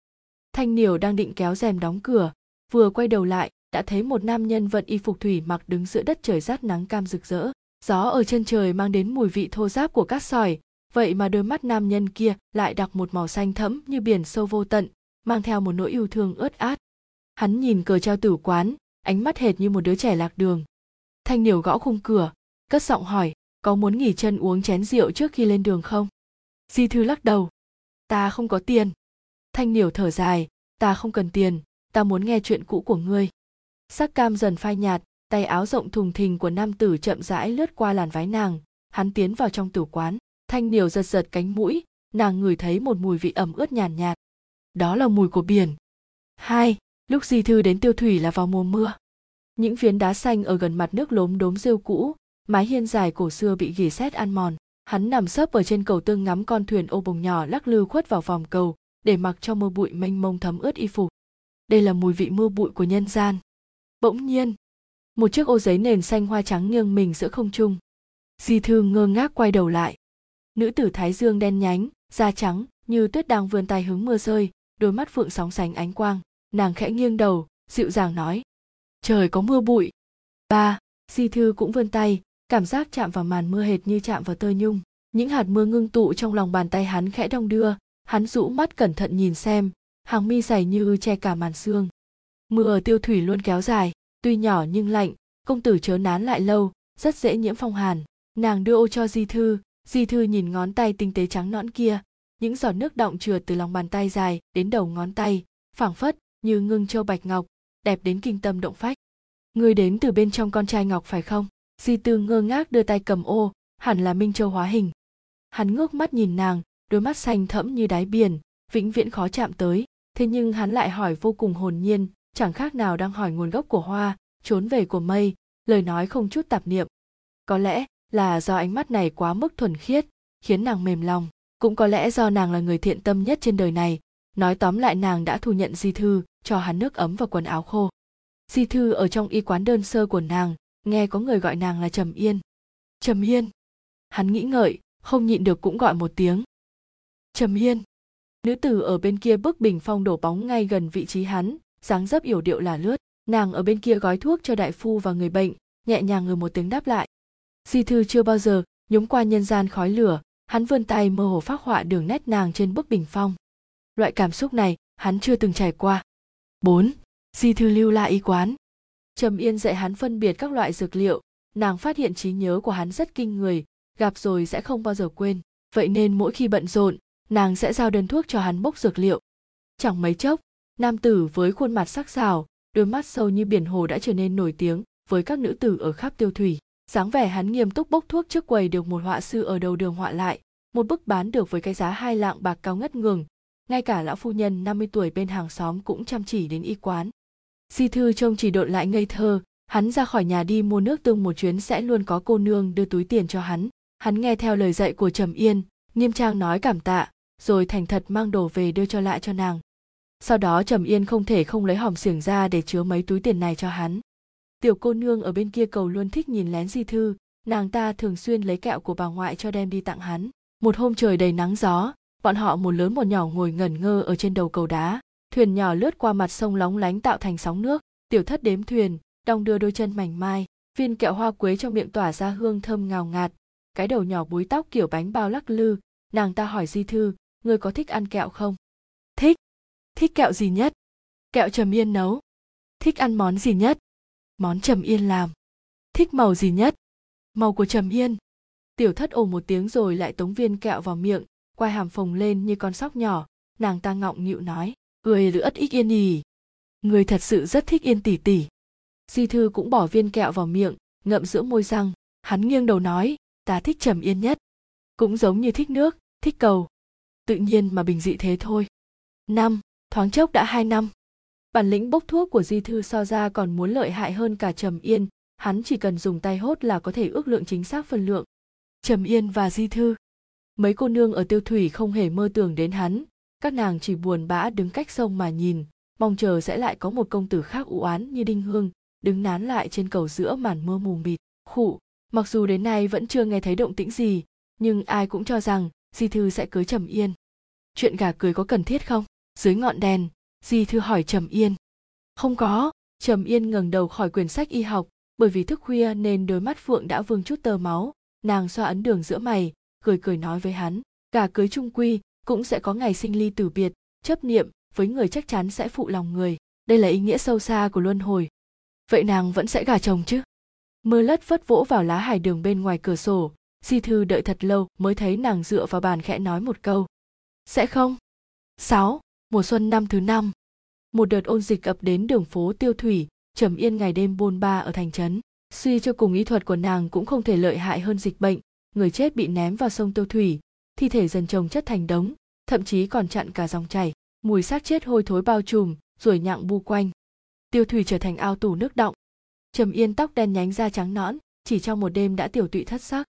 Thanh niểu đang định kéo rèm đóng cửa, vừa quay đầu lại, đã thấy một nam nhân vận y phục thủy mặc đứng giữa đất trời rát nắng cam rực rỡ. Gió ở chân trời mang đến mùi vị thô ráp của cát sỏi. Vậy mà đôi mắt nam nhân kia lại đặc một màu xanh thẫm như biển sâu vô tận, mang theo một nỗi yêu thương ướt át. Hắn nhìn cờ treo tử quán, ánh mắt hệt như một đứa trẻ lạc đường thanh niểu gõ khung cửa cất giọng hỏi có muốn nghỉ chân uống chén rượu trước khi lên đường không? Di thư lắc đầu ta không có tiền. Thanh niểu thở dài ta không cần tiền ta muốn nghe chuyện cũ của ngươi. Sắc cam dần phai nhạt tay áo rộng thùng thình của nam tử chậm rãi lướt qua làn váy nàng hắn tiến vào trong tử quán. Thanh niểu giật giật cánh mũi nàng ngửi thấy một mùi vị ẩm ướt nhàn nhạt, nhạt. Đó là mùi của biển. Hai lúc di thư đến tiêu thủy là vào mùa mưa những phiến đá xanh ở gần mặt nước lốm đốm rêu cũ, mái hiên dài cổ xưa bị ghì xét ăn mòn. Hắn nằm sấp ở trên cầu tương ngắm con thuyền ô bồng nhỏ lắc lư khuất vào vòng cầu, để mặc cho mưa bụi mênh mông thấm ướt y phục. Đây là mùi vị mưa bụi của nhân gian. Bỗng nhiên, một chiếc ô giấy nền xanh hoa trắng nghiêng mình giữa không trung. Di thư ngơ ngác quay đầu lại. Nữ tử thái dương đen nhánh, da trắng, như tuyết đang vươn tay hứng mưa rơi, đôi mắt phượng sóng sánh ánh quang. Nàng khẽ nghiêng đầu, dịu dàng nói trời có mưa bụi. Ba, di thư cũng vươn tay, cảm giác chạm vào màn mưa hệt như chạm vào tơ nhung. Những hạt mưa ngưng tụ trong lòng bàn tay hắn khẽ đong đưa, hắn rũ mắt cẩn thận nhìn xem, hàng mi dày như che cả màn xương. Mưa ở tiêu thủy luôn kéo dài, tuy nhỏ nhưng lạnh, công tử chớ nán lại lâu, rất dễ nhiễm phong hàn. Nàng đưa ô cho di thư di thư nhìn ngón tay tinh tế trắng nõn kia, những giọt nước động trượt từ lòng bàn tay dài đến đầu ngón tay, phảng phất như ngưng châu bạch ngọc đẹp đến kinh tâm động phách. Người đến từ bên trong con trai ngọc phải không? Di tư ngơ ngác đưa tay cầm ô, hẳn là minh châu hóa hình. Hắn ngước mắt nhìn nàng, đôi mắt xanh thẫm như đáy biển, vĩnh viễn khó chạm tới. Thế nhưng hắn lại hỏi vô cùng hồn nhiên, chẳng khác nào đang hỏi nguồn gốc của hoa, trốn về của mây, lời nói không chút tạp niệm. Có lẽ là do ánh mắt này quá mức thuần khiết, khiến nàng mềm lòng, cũng có lẽ do nàng là người thiện tâm nhất trên đời này. Nói tóm lại nàng đã thu nhận di thư cho hắn nước ấm và quần áo khô. Di thư ở trong y quán đơn sơ của nàng, nghe có người gọi nàng là trầm yên. Trầm yên. Hắn nghĩ ngợi, không nhịn được cũng gọi một tiếng. Trầm yên. Nữ tử ở bên kia bức bình phong đổ bóng ngay gần vị trí hắn, dáng dấp yểu điệu là lướt. Nàng ở bên kia gói thuốc cho đại phu và người bệnh, nhẹ nhàng ngừ một tiếng đáp lại. Di thư chưa bao giờ nhúng qua nhân gian khói lửa, hắn vươn tay mơ hồ phác họa đường nét nàng trên bức bình phong. Loại cảm xúc này, hắn chưa từng trải qua. 4. Di thư lưu lại y quán Trầm Yên dạy hắn phân biệt các loại dược liệu, nàng phát hiện trí nhớ của hắn rất kinh người, gặp rồi sẽ không bao giờ quên, vậy nên mỗi khi bận rộn, nàng sẽ giao đơn thuốc cho hắn bốc dược liệu. Chẳng mấy chốc, nam tử với khuôn mặt sắc sảo, đôi mắt sâu như biển hồ đã trở nên nổi tiếng với các nữ tử ở khắp tiêu thủy. sáng vẻ hắn nghiêm túc bốc thuốc trước quầy được một họa sư ở đầu đường họa lại, một bức bán được với cái giá hai lạng bạc cao ngất ngường. Ngay cả lão phu nhân 50 tuổi bên hàng xóm cũng chăm chỉ đến y quán. Di thư trông chỉ độn lại ngây thơ, hắn ra khỏi nhà đi mua nước tương một chuyến sẽ luôn có cô nương đưa túi tiền cho hắn. Hắn nghe theo lời dạy của Trầm Yên, nghiêm trang nói cảm tạ, rồi thành thật mang đồ về đưa cho lại cho nàng. Sau đó Trầm Yên không thể không lấy hòm xiềng ra để chứa mấy túi tiền này cho hắn. Tiểu cô nương ở bên kia cầu luôn thích nhìn lén di thư, nàng ta thường xuyên lấy kẹo của bà ngoại cho đem đi tặng hắn. Một hôm trời đầy nắng gió, bọn họ một lớn một nhỏ ngồi ngẩn ngơ ở trên đầu cầu đá. Thuyền nhỏ lướt qua mặt sông lóng lánh tạo thành sóng nước. Tiểu thất đếm thuyền, đong đưa đôi chân mảnh mai. Viên kẹo hoa quế trong miệng tỏa ra hương thơm ngào ngạt. Cái đầu nhỏ búi tóc kiểu bánh bao lắc lư. Nàng ta hỏi di thư, ngươi có thích ăn kẹo không? Thích. Thích kẹo gì nhất? Kẹo trầm yên nấu. Thích ăn món gì nhất? Món trầm yên làm. Thích màu gì nhất? Màu của trầm yên. Tiểu thất ồ một tiếng rồi lại tống viên kẹo vào miệng quai hàm phồng lên như con sóc nhỏ, nàng ta ngọng nghịu nói, người rất ít yên nhỉ? Người thật sự rất thích yên tỷ tỷ di thư cũng bỏ viên kẹo vào miệng, ngậm giữa môi răng, hắn nghiêng đầu nói, ta thích trầm yên nhất, cũng giống như thích nước, thích cầu. Tự nhiên mà bình dị thế thôi. Năm, thoáng chốc đã hai năm. Bản lĩnh bốc thuốc của di thư so ra còn muốn lợi hại hơn cả trầm yên, hắn chỉ cần dùng tay hốt là có thể ước lượng chính xác phân lượng. Trầm yên và di thư mấy cô nương ở tiêu thủy không hề mơ tưởng đến hắn. Các nàng chỉ buồn bã đứng cách sông mà nhìn, mong chờ sẽ lại có một công tử khác u oán như đinh hương, đứng nán lại trên cầu giữa màn mưa mù mịt. Khụ, mặc dù đến nay vẫn chưa nghe thấy động tĩnh gì, nhưng ai cũng cho rằng di thư sẽ cưới trầm yên. Chuyện gà cưới có cần thiết không? Dưới ngọn đèn, di thư hỏi trầm yên. Không có. Trầm yên ngẩng đầu khỏi quyển sách y học, bởi vì thức khuya nên đôi mắt phượng đã vương chút tơ máu. Nàng xoa ấn đường giữa mày cười cười nói với hắn, cả cưới trung quy cũng sẽ có ngày sinh ly tử biệt, chấp niệm với người chắc chắn sẽ phụ lòng người. Đây là ý nghĩa sâu xa của luân hồi. Vậy nàng vẫn sẽ gả chồng chứ? Mưa lất vất vỗ vào lá hải đường bên ngoài cửa sổ. Di thư đợi thật lâu mới thấy nàng dựa vào bàn khẽ nói một câu. Sẽ không. Sáu, mùa xuân năm thứ năm. Một đợt ôn dịch ập đến đường phố tiêu thủy, trầm yên ngày đêm bôn ba ở thành trấn. Suy cho cùng y thuật của nàng cũng không thể lợi hại hơn dịch bệnh người chết bị ném vào sông tiêu thủy, thi thể dần chồng chất thành đống, thậm chí còn chặn cả dòng chảy, mùi xác chết hôi thối bao trùm ruồi nhặng bu quanh. Tiêu thủy trở thành ao tù nước động. Trầm yên tóc đen nhánh da trắng nõn, chỉ trong một đêm đã tiểu tụy thất sắc.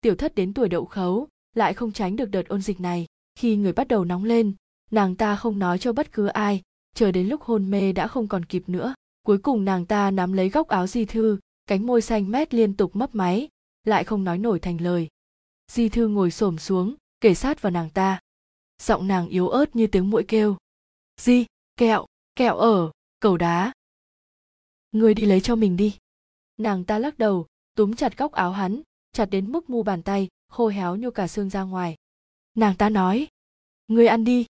Tiểu thất đến tuổi đậu khấu, lại không tránh được đợt ôn dịch này. Khi người bắt đầu nóng lên, nàng ta không nói cho bất cứ ai, chờ đến lúc hôn mê đã không còn kịp nữa. Cuối cùng nàng ta nắm lấy góc áo di thư, cánh môi xanh mét liên tục mấp máy lại không nói nổi thành lời. Di thư ngồi xổm xuống kể sát vào nàng ta. Giọng nàng yếu ớt như tiếng mũi kêu. Di, kẹo kẹo ở, cầu đá. Người đi lấy cho mình đi. Nàng ta lắc đầu, túm chặt góc áo hắn, chặt đến mức mu bàn tay, khô héo như cả xương ra ngoài. Nàng ta nói, người ăn đi.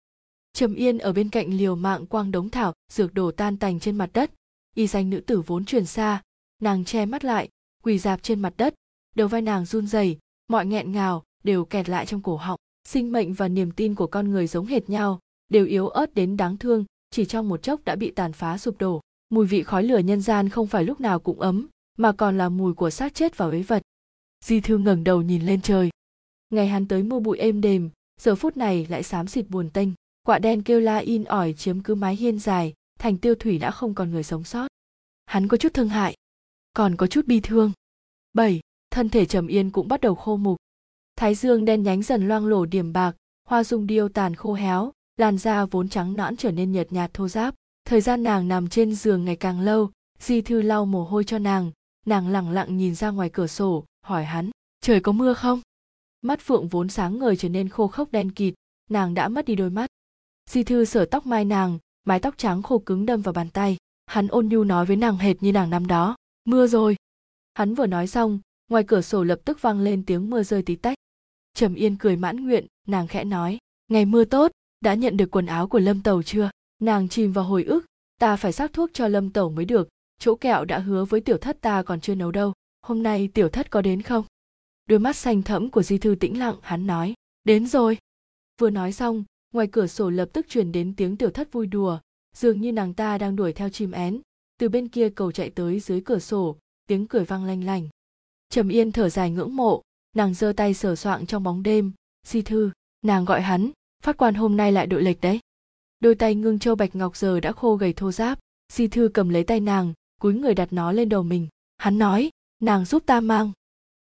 Trầm yên ở bên cạnh liều mạng quang đống thảo, dược đổ tan tành trên mặt đất. Y danh nữ tử vốn truyền xa, nàng che mắt lại, quỳ dạp trên mặt đất đầu vai nàng run rẩy, mọi nghẹn ngào đều kẹt lại trong cổ họng. Sinh mệnh và niềm tin của con người giống hệt nhau, đều yếu ớt đến đáng thương, chỉ trong một chốc đã bị tàn phá sụp đổ. Mùi vị khói lửa nhân gian không phải lúc nào cũng ấm, mà còn là mùi của xác chết và ế vật. Di thư ngẩng đầu nhìn lên trời. Ngày hắn tới mua bụi êm đềm, giờ phút này lại xám xịt buồn tênh. Quạ đen kêu la in ỏi chiếm cứ mái hiên dài, thành tiêu thủy đã không còn người sống sót. Hắn có chút thương hại, còn có chút bi thương. Bảy thân thể trầm yên cũng bắt đầu khô mục. Thái dương đen nhánh dần loang lổ điểm bạc, hoa dung điêu tàn khô héo, làn da vốn trắng nõn trở nên nhợt nhạt thô ráp. Thời gian nàng nằm trên giường ngày càng lâu, di thư lau mồ hôi cho nàng nàng lẳng lặng nhìn ra ngoài cửa sổ, hỏi hắn, trời có mưa không? Mắt phượng vốn sáng ngời trở nên khô khốc đen kịt, nàng đã mất đi đôi mắt. Di thư sửa tóc mai nàng, mái tóc trắng khô cứng đâm vào bàn tay. Hắn ôn nhu nói với nàng hệt như nàng năm đó, mưa rồi. Hắn vừa nói xong ngoài cửa sổ lập tức vang lên tiếng mưa rơi tí tách. Trầm yên cười mãn nguyện, nàng khẽ nói, ngày mưa tốt, đã nhận được quần áo của lâm tàu chưa? Nàng chìm vào hồi ức, ta phải xác thuốc cho lâm tẩu mới được, chỗ kẹo đã hứa với tiểu thất ta còn chưa nấu đâu, hôm nay tiểu thất có đến không? Đôi mắt xanh thẫm của di thư tĩnh lặng, hắn nói, đến rồi. Vừa nói xong, ngoài cửa sổ lập tức truyền đến tiếng tiểu thất vui đùa, dường như nàng ta đang đuổi theo chim én. Từ bên kia cầu chạy tới dưới cửa sổ, tiếng cười vang lanh lành trầm yên thở dài ngưỡng mộ, nàng giơ tay sờ soạng trong bóng đêm, di thư, nàng gọi hắn, phát quan hôm nay lại đội lệch đấy. Đôi tay ngưng châu bạch ngọc giờ đã khô gầy thô ráp, di thư cầm lấy tay nàng, cúi người đặt nó lên đầu mình, hắn nói, nàng giúp ta mang.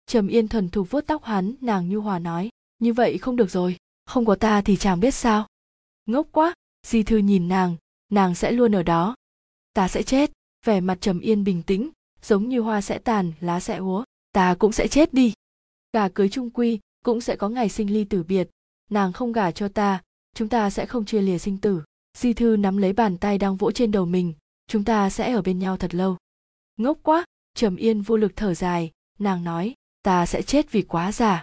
Trầm yên thần thục vuốt tóc hắn, nàng nhu hòa nói, như vậy không được rồi, không có ta thì chàng biết sao. Ngốc quá, di thư nhìn nàng nàng sẽ luôn ở đó. Ta sẽ chết. Vẻ mặt trầm yên bình tĩnh, giống như hoa sẽ tàn, lá sẽ úa ta cũng sẽ chết đi. Gà cưới trung quy cũng sẽ có ngày sinh ly tử biệt. Nàng không gả cho ta, chúng ta sẽ không chia lìa sinh tử. Di thư nắm lấy bàn tay đang vỗ trên đầu mình, chúng ta sẽ ở bên nhau thật lâu. Ngốc quá, trầm yên vô lực thở dài, nàng nói, ta sẽ chết vì quá già.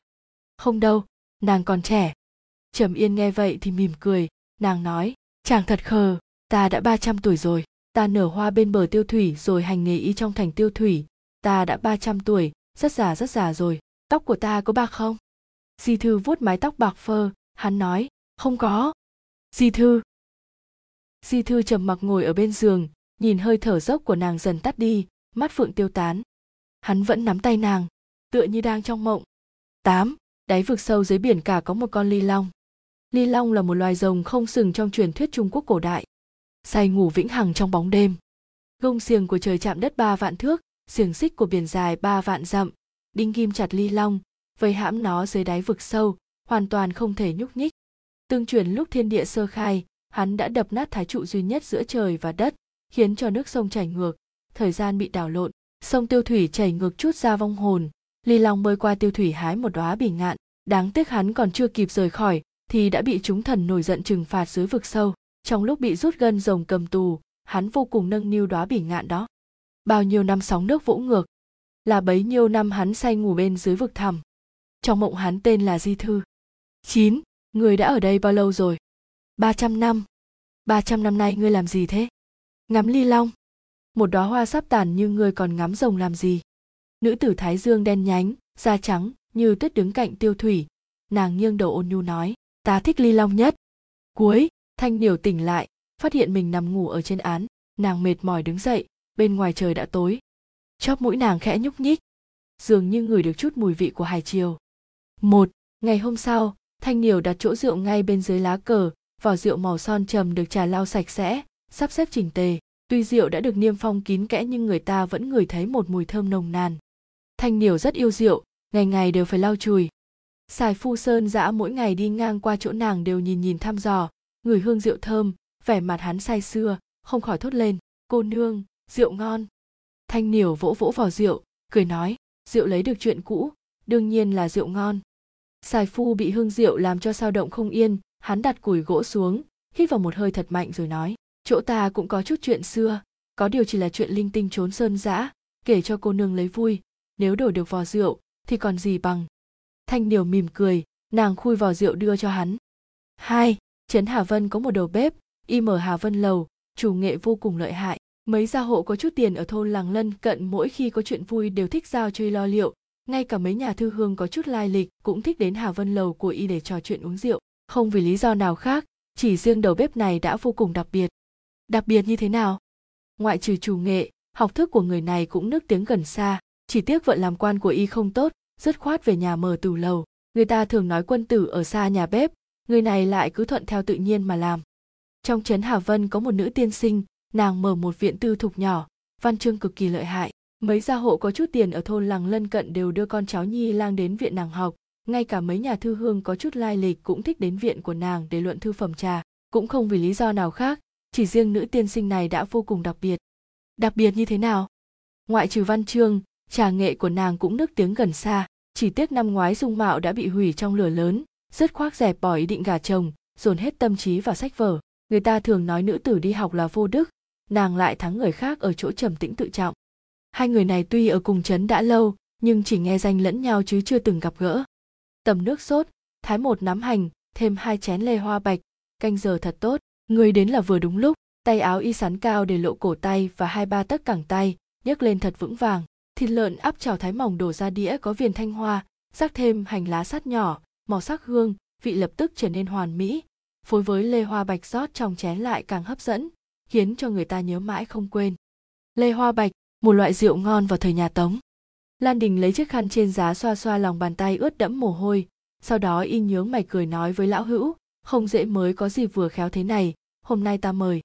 Không đâu, nàng còn trẻ. Trầm yên nghe vậy thì mỉm cười, nàng nói, chàng thật khờ, ta đã ba trăm tuổi rồi, ta nở hoa bên bờ tiêu thủy rồi hành nghề y trong thành tiêu thủy, ta đã ba trăm tuổi rất già rất già rồi. Tóc của ta có bạc không? Di thư vuốt mái tóc bạc phơ. Hắn nói, không có. Di thư. Di thư trầm mặc ngồi ở bên giường, nhìn hơi thở dốc của nàng dần tắt đi, mắt phượng tiêu tán. Hắn vẫn nắm tay nàng, tựa như đang trong mộng. Tám, đáy vực sâu dưới biển cả có một con ly long. Ly long là một loài rồng không sừng trong truyền thuyết trung quốc cổ đại, say ngủ vĩnh hằng trong bóng đêm. Gông xiềng của trời chạm đất ba vạn thước xiềng xích của biển dài ba vạn dặm, đinh ghim chặt ly long, vây hãm nó dưới đáy vực sâu, hoàn toàn không thể nhúc nhích. Tương truyền lúc thiên địa sơ khai, hắn đã đập nát thái trụ duy nhất giữa trời và đất, khiến cho nước sông chảy ngược, thời gian bị đảo lộn, sông tiêu thủy chảy ngược chút ra vong hồn, ly long bơi qua tiêu thủy hái một đóa bỉ ngạn, đáng tiếc hắn còn chưa kịp rời khỏi thì đã bị chúng thần nổi giận trừng phạt dưới vực sâu. Trong lúc bị rút gân rồng cầm tù, hắn vô cùng nâng niu đóa bỉ ngạn đó bao nhiêu năm sóng nước vỗ ngược, là bấy nhiêu năm hắn say ngủ bên dưới vực thẳm. Trong mộng hắn tên là di thư. Chín, người đã ở đây bao lâu rồi? Ba trăm năm. Ba trăm năm nay ngươi làm gì thế? Ngắm ly long. Một đóa hoa sắp tàn như ngươi còn ngắm rồng làm gì? Nữ tử thái dương đen nhánh, da trắng, như tuyết đứng cạnh tiêu thủy. Nàng nghiêng đầu ôn nhu nói, ta thích ly long nhất. Cuối, thanh điều tỉnh lại, phát hiện mình nằm ngủ ở trên án. Nàng mệt mỏi đứng dậy bên ngoài trời đã tối. Chóp mũi nàng khẽ nhúc nhích, dường như ngửi được chút mùi vị của hải chiều một, ngày hôm sau, thanh niều đặt chỗ rượu ngay bên dưới lá cờ, vỏ rượu màu son trầm được trà lau sạch sẽ, sắp xếp chỉnh tề. Tuy rượu đã được niêm phong kín kẽ nhưng người ta vẫn ngửi thấy một mùi thơm nồng nàn. Thanh niều rất yêu rượu, ngày ngày đều phải lau chùi. Sài phu sơn dã mỗi ngày đi ngang qua chỗ nàng đều nhìn nhìn thăm dò người hương rượu thơm, vẻ mặt hắn say sưa, không khỏi thốt lên, cô nương rượu ngon. Thanh niều vỗ vỗ vào rượu, cười nói, rượu lấy được chuyện cũ, đương nhiên là rượu ngon. Sài phu bị hương rượu làm cho sao động không yên, hắn đặt củi gỗ xuống, hít vào một hơi thật mạnh rồi nói, chỗ ta cũng có chút chuyện xưa, có điều chỉ là chuyện linh tinh trốn sơn dã, kể cho cô nương lấy vui, nếu đổi được vò rượu, thì còn gì bằng. Thanh điều mỉm cười, nàng khui vò rượu đưa cho hắn. Hai, trấn hà vân có một đầu bếp, y mở hà vân lầu, chủ nghệ vô cùng lợi hại mấy gia hộ có chút tiền ở thôn làng lân cận mỗi khi có chuyện vui đều thích giao chơi lo liệu. Ngay cả mấy nhà thư hương có chút lai lịch cũng thích đến hà vân lầu của y để trò chuyện uống rượu. Không vì lý do nào khác, chỉ riêng đầu bếp này đã vô cùng đặc biệt. Đặc biệt như thế nào? Ngoại trừ chủ nghệ, học thức của người này cũng nước tiếng gần xa. Chỉ tiếc vợ làm quan của y không tốt, dứt khoát về nhà mở tủ lầu. Người ta thường nói quân tử ở xa nhà bếp, người này lại cứ thuận theo tự nhiên mà làm. Trong trấn hà vân có một nữ tiên sinh nàng mở một viện tư thục nhỏ, văn chương cực kỳ lợi hại. Mấy gia hộ có chút tiền ở thôn làng lân cận đều đưa con cháu nhi lang đến viện nàng học. Ngay cả mấy nhà thư hương có chút lai lịch cũng thích đến viện của nàng để luận thư phẩm trà. Cũng không vì lý do nào khác, chỉ riêng nữ tiên sinh này đã vô cùng đặc biệt. Đặc biệt như thế nào? Ngoại trừ văn chương, trà nghệ của nàng cũng nước tiếng gần xa. Chỉ tiếc năm ngoái dung mạo đã bị hủy trong lửa lớn, rất khoác dẹp bỏ ý định gả chồng, dồn hết tâm trí vào sách vở. Người ta thường nói nữ tử đi học là vô đức nàng lại thắng người khác ở chỗ trầm tĩnh tự trọng. Hai người này tuy ở cùng trấn đã lâu, nhưng chỉ nghe danh lẫn nhau chứ chưa từng gặp gỡ. Tầm nước sốt, thái một nắm hành, thêm hai chén lê hoa bạch, canh giờ thật tốt, người đến là vừa đúng lúc, tay áo y sắn cao để lộ cổ tay và hai ba tấc cẳng tay, nhấc lên thật vững vàng. Thịt lợn áp chảo thái mỏng đổ ra đĩa có viền thanh hoa, rắc thêm hành lá sắt nhỏ, màu sắc hương, vị lập tức trở nên hoàn mỹ. Phối với lê hoa bạch rót trong chén lại càng hấp dẫn khiến cho người ta nhớ mãi không quên. Lê hoa bạch, một loại rượu ngon vào thời nhà tống. Lan đình lấy chiếc khăn trên giá xoa xoa lòng bàn tay ướt đẫm mồ hôi, sau đó y nhướng mày cười nói với lão hữu, không dễ mới có gì vừa khéo thế này, hôm nay ta mời.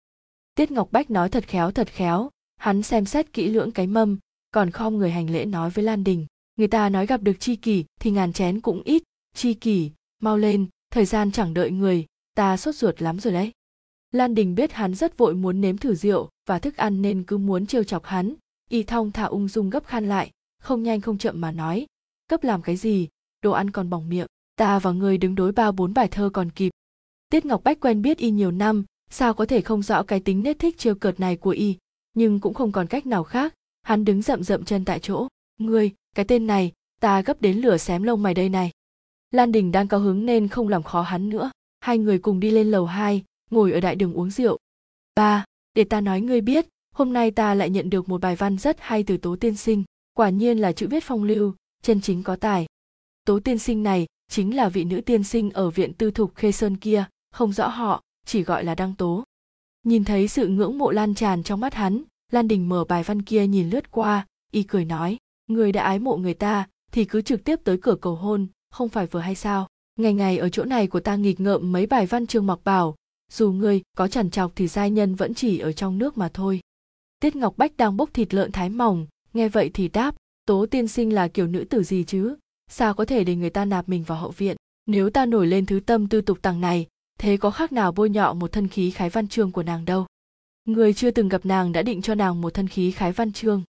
Tiết ngọc bách nói thật khéo thật khéo, hắn xem xét kỹ lưỡng cái mâm, còn khom người hành lễ nói với lan đình, người ta nói gặp được chi kỷ thì ngàn chén cũng ít, chi kỷ, mau lên, thời gian chẳng đợi người, ta sốt ruột lắm rồi đấy lan đình biết hắn rất vội muốn nếm thử rượu và thức ăn nên cứ muốn trêu chọc hắn. Y thong thả ung dung gấp khăn lại, không nhanh không chậm mà nói, cấp làm cái gì? Đồ ăn còn bỏng miệng, ta và người đứng đối ba bốn bài thơ còn kịp. Tiết ngọc bách quen biết y nhiều năm, sao có thể không rõ cái tính nết thích trêu cợt này của y, nhưng cũng không còn cách nào khác. Hắn đứng rậm rậm chân tại chỗ, ngươi, cái tên này, ta gấp đến lửa xém lông mày đây này. Lan đình đang cao hứng nên không làm khó hắn nữa. Hai người cùng đi lên lầu hai ngồi ở đại đường uống rượu. Ba, để ta nói ngươi biết, hôm nay ta lại nhận được một bài văn rất hay từ tố tiên sinh, quả nhiên là chữ viết phong lưu, chân chính có tài. Tố tiên sinh này chính là vị nữ tiên sinh ở viện tư thục khê sơn kia, không rõ họ, chỉ gọi là đăng tố. Nhìn thấy sự ngưỡng mộ lan tràn trong mắt hắn, lan đình mở bài văn kia nhìn lướt qua, y cười nói, người đã ái mộ người ta, thì cứ trực tiếp tới cửa cầu hôn, không phải vừa hay sao? Ngày ngày ở chỗ này của ta nghịch ngợm mấy bài văn trường mặc bảo dù ngươi có chằn chọc thì giai nhân vẫn chỉ ở trong nước mà thôi. Tiết ngọc bách đang bốc thịt lợn thái mỏng, nghe vậy thì đáp, tố tiên sinh là kiểu nữ tử gì chứ? Sao có thể để người ta nạp mình vào hậu viện? Nếu ta nổi lên thứ tâm tư tục tằng này, thế có khác nào bôi nhọ một thân khí khái văn chương của nàng đâu? Người chưa từng gặp nàng đã định cho nàng một thân khí khái văn chương.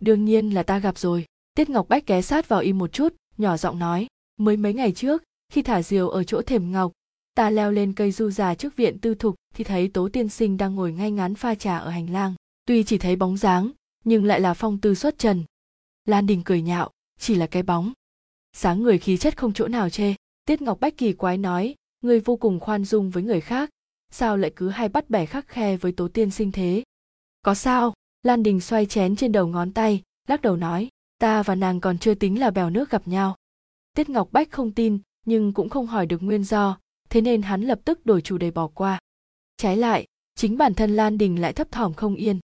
Đương nhiên là ta gặp rồi. Tiết ngọc bách ghé sát vào im một chút, nhỏ giọng nói, mới mấy ngày trước, khi thả diều ở chỗ thềm ngọc ta leo lên cây du già trước viện tư thục, thì thấy tố tiên sinh đang ngồi ngay ngắn pha trà ở hành lang. Tuy chỉ thấy bóng dáng, nhưng lại là phong tư xuất trần. Lan đình cười nhạo, chỉ là cái bóng. Sáng người khí chất không chỗ nào chê. Tiết ngọc bách kỳ quái nói, người vô cùng khoan dung với người khác. Sao lại cứ hay bắt bẻ khắc khe với tố tiên sinh thế? Có sao? Lan đình xoay chén trên đầu ngón tay, lắc đầu nói, ta và nàng còn chưa tính là bèo nước gặp nhau. Tiết ngọc bách không tin, nhưng cũng không hỏi được nguyên do thế nên hắn lập tức đổi chủ đề bỏ qua. Trái lại, chính bản thân lan đình lại thấp thỏm không yên.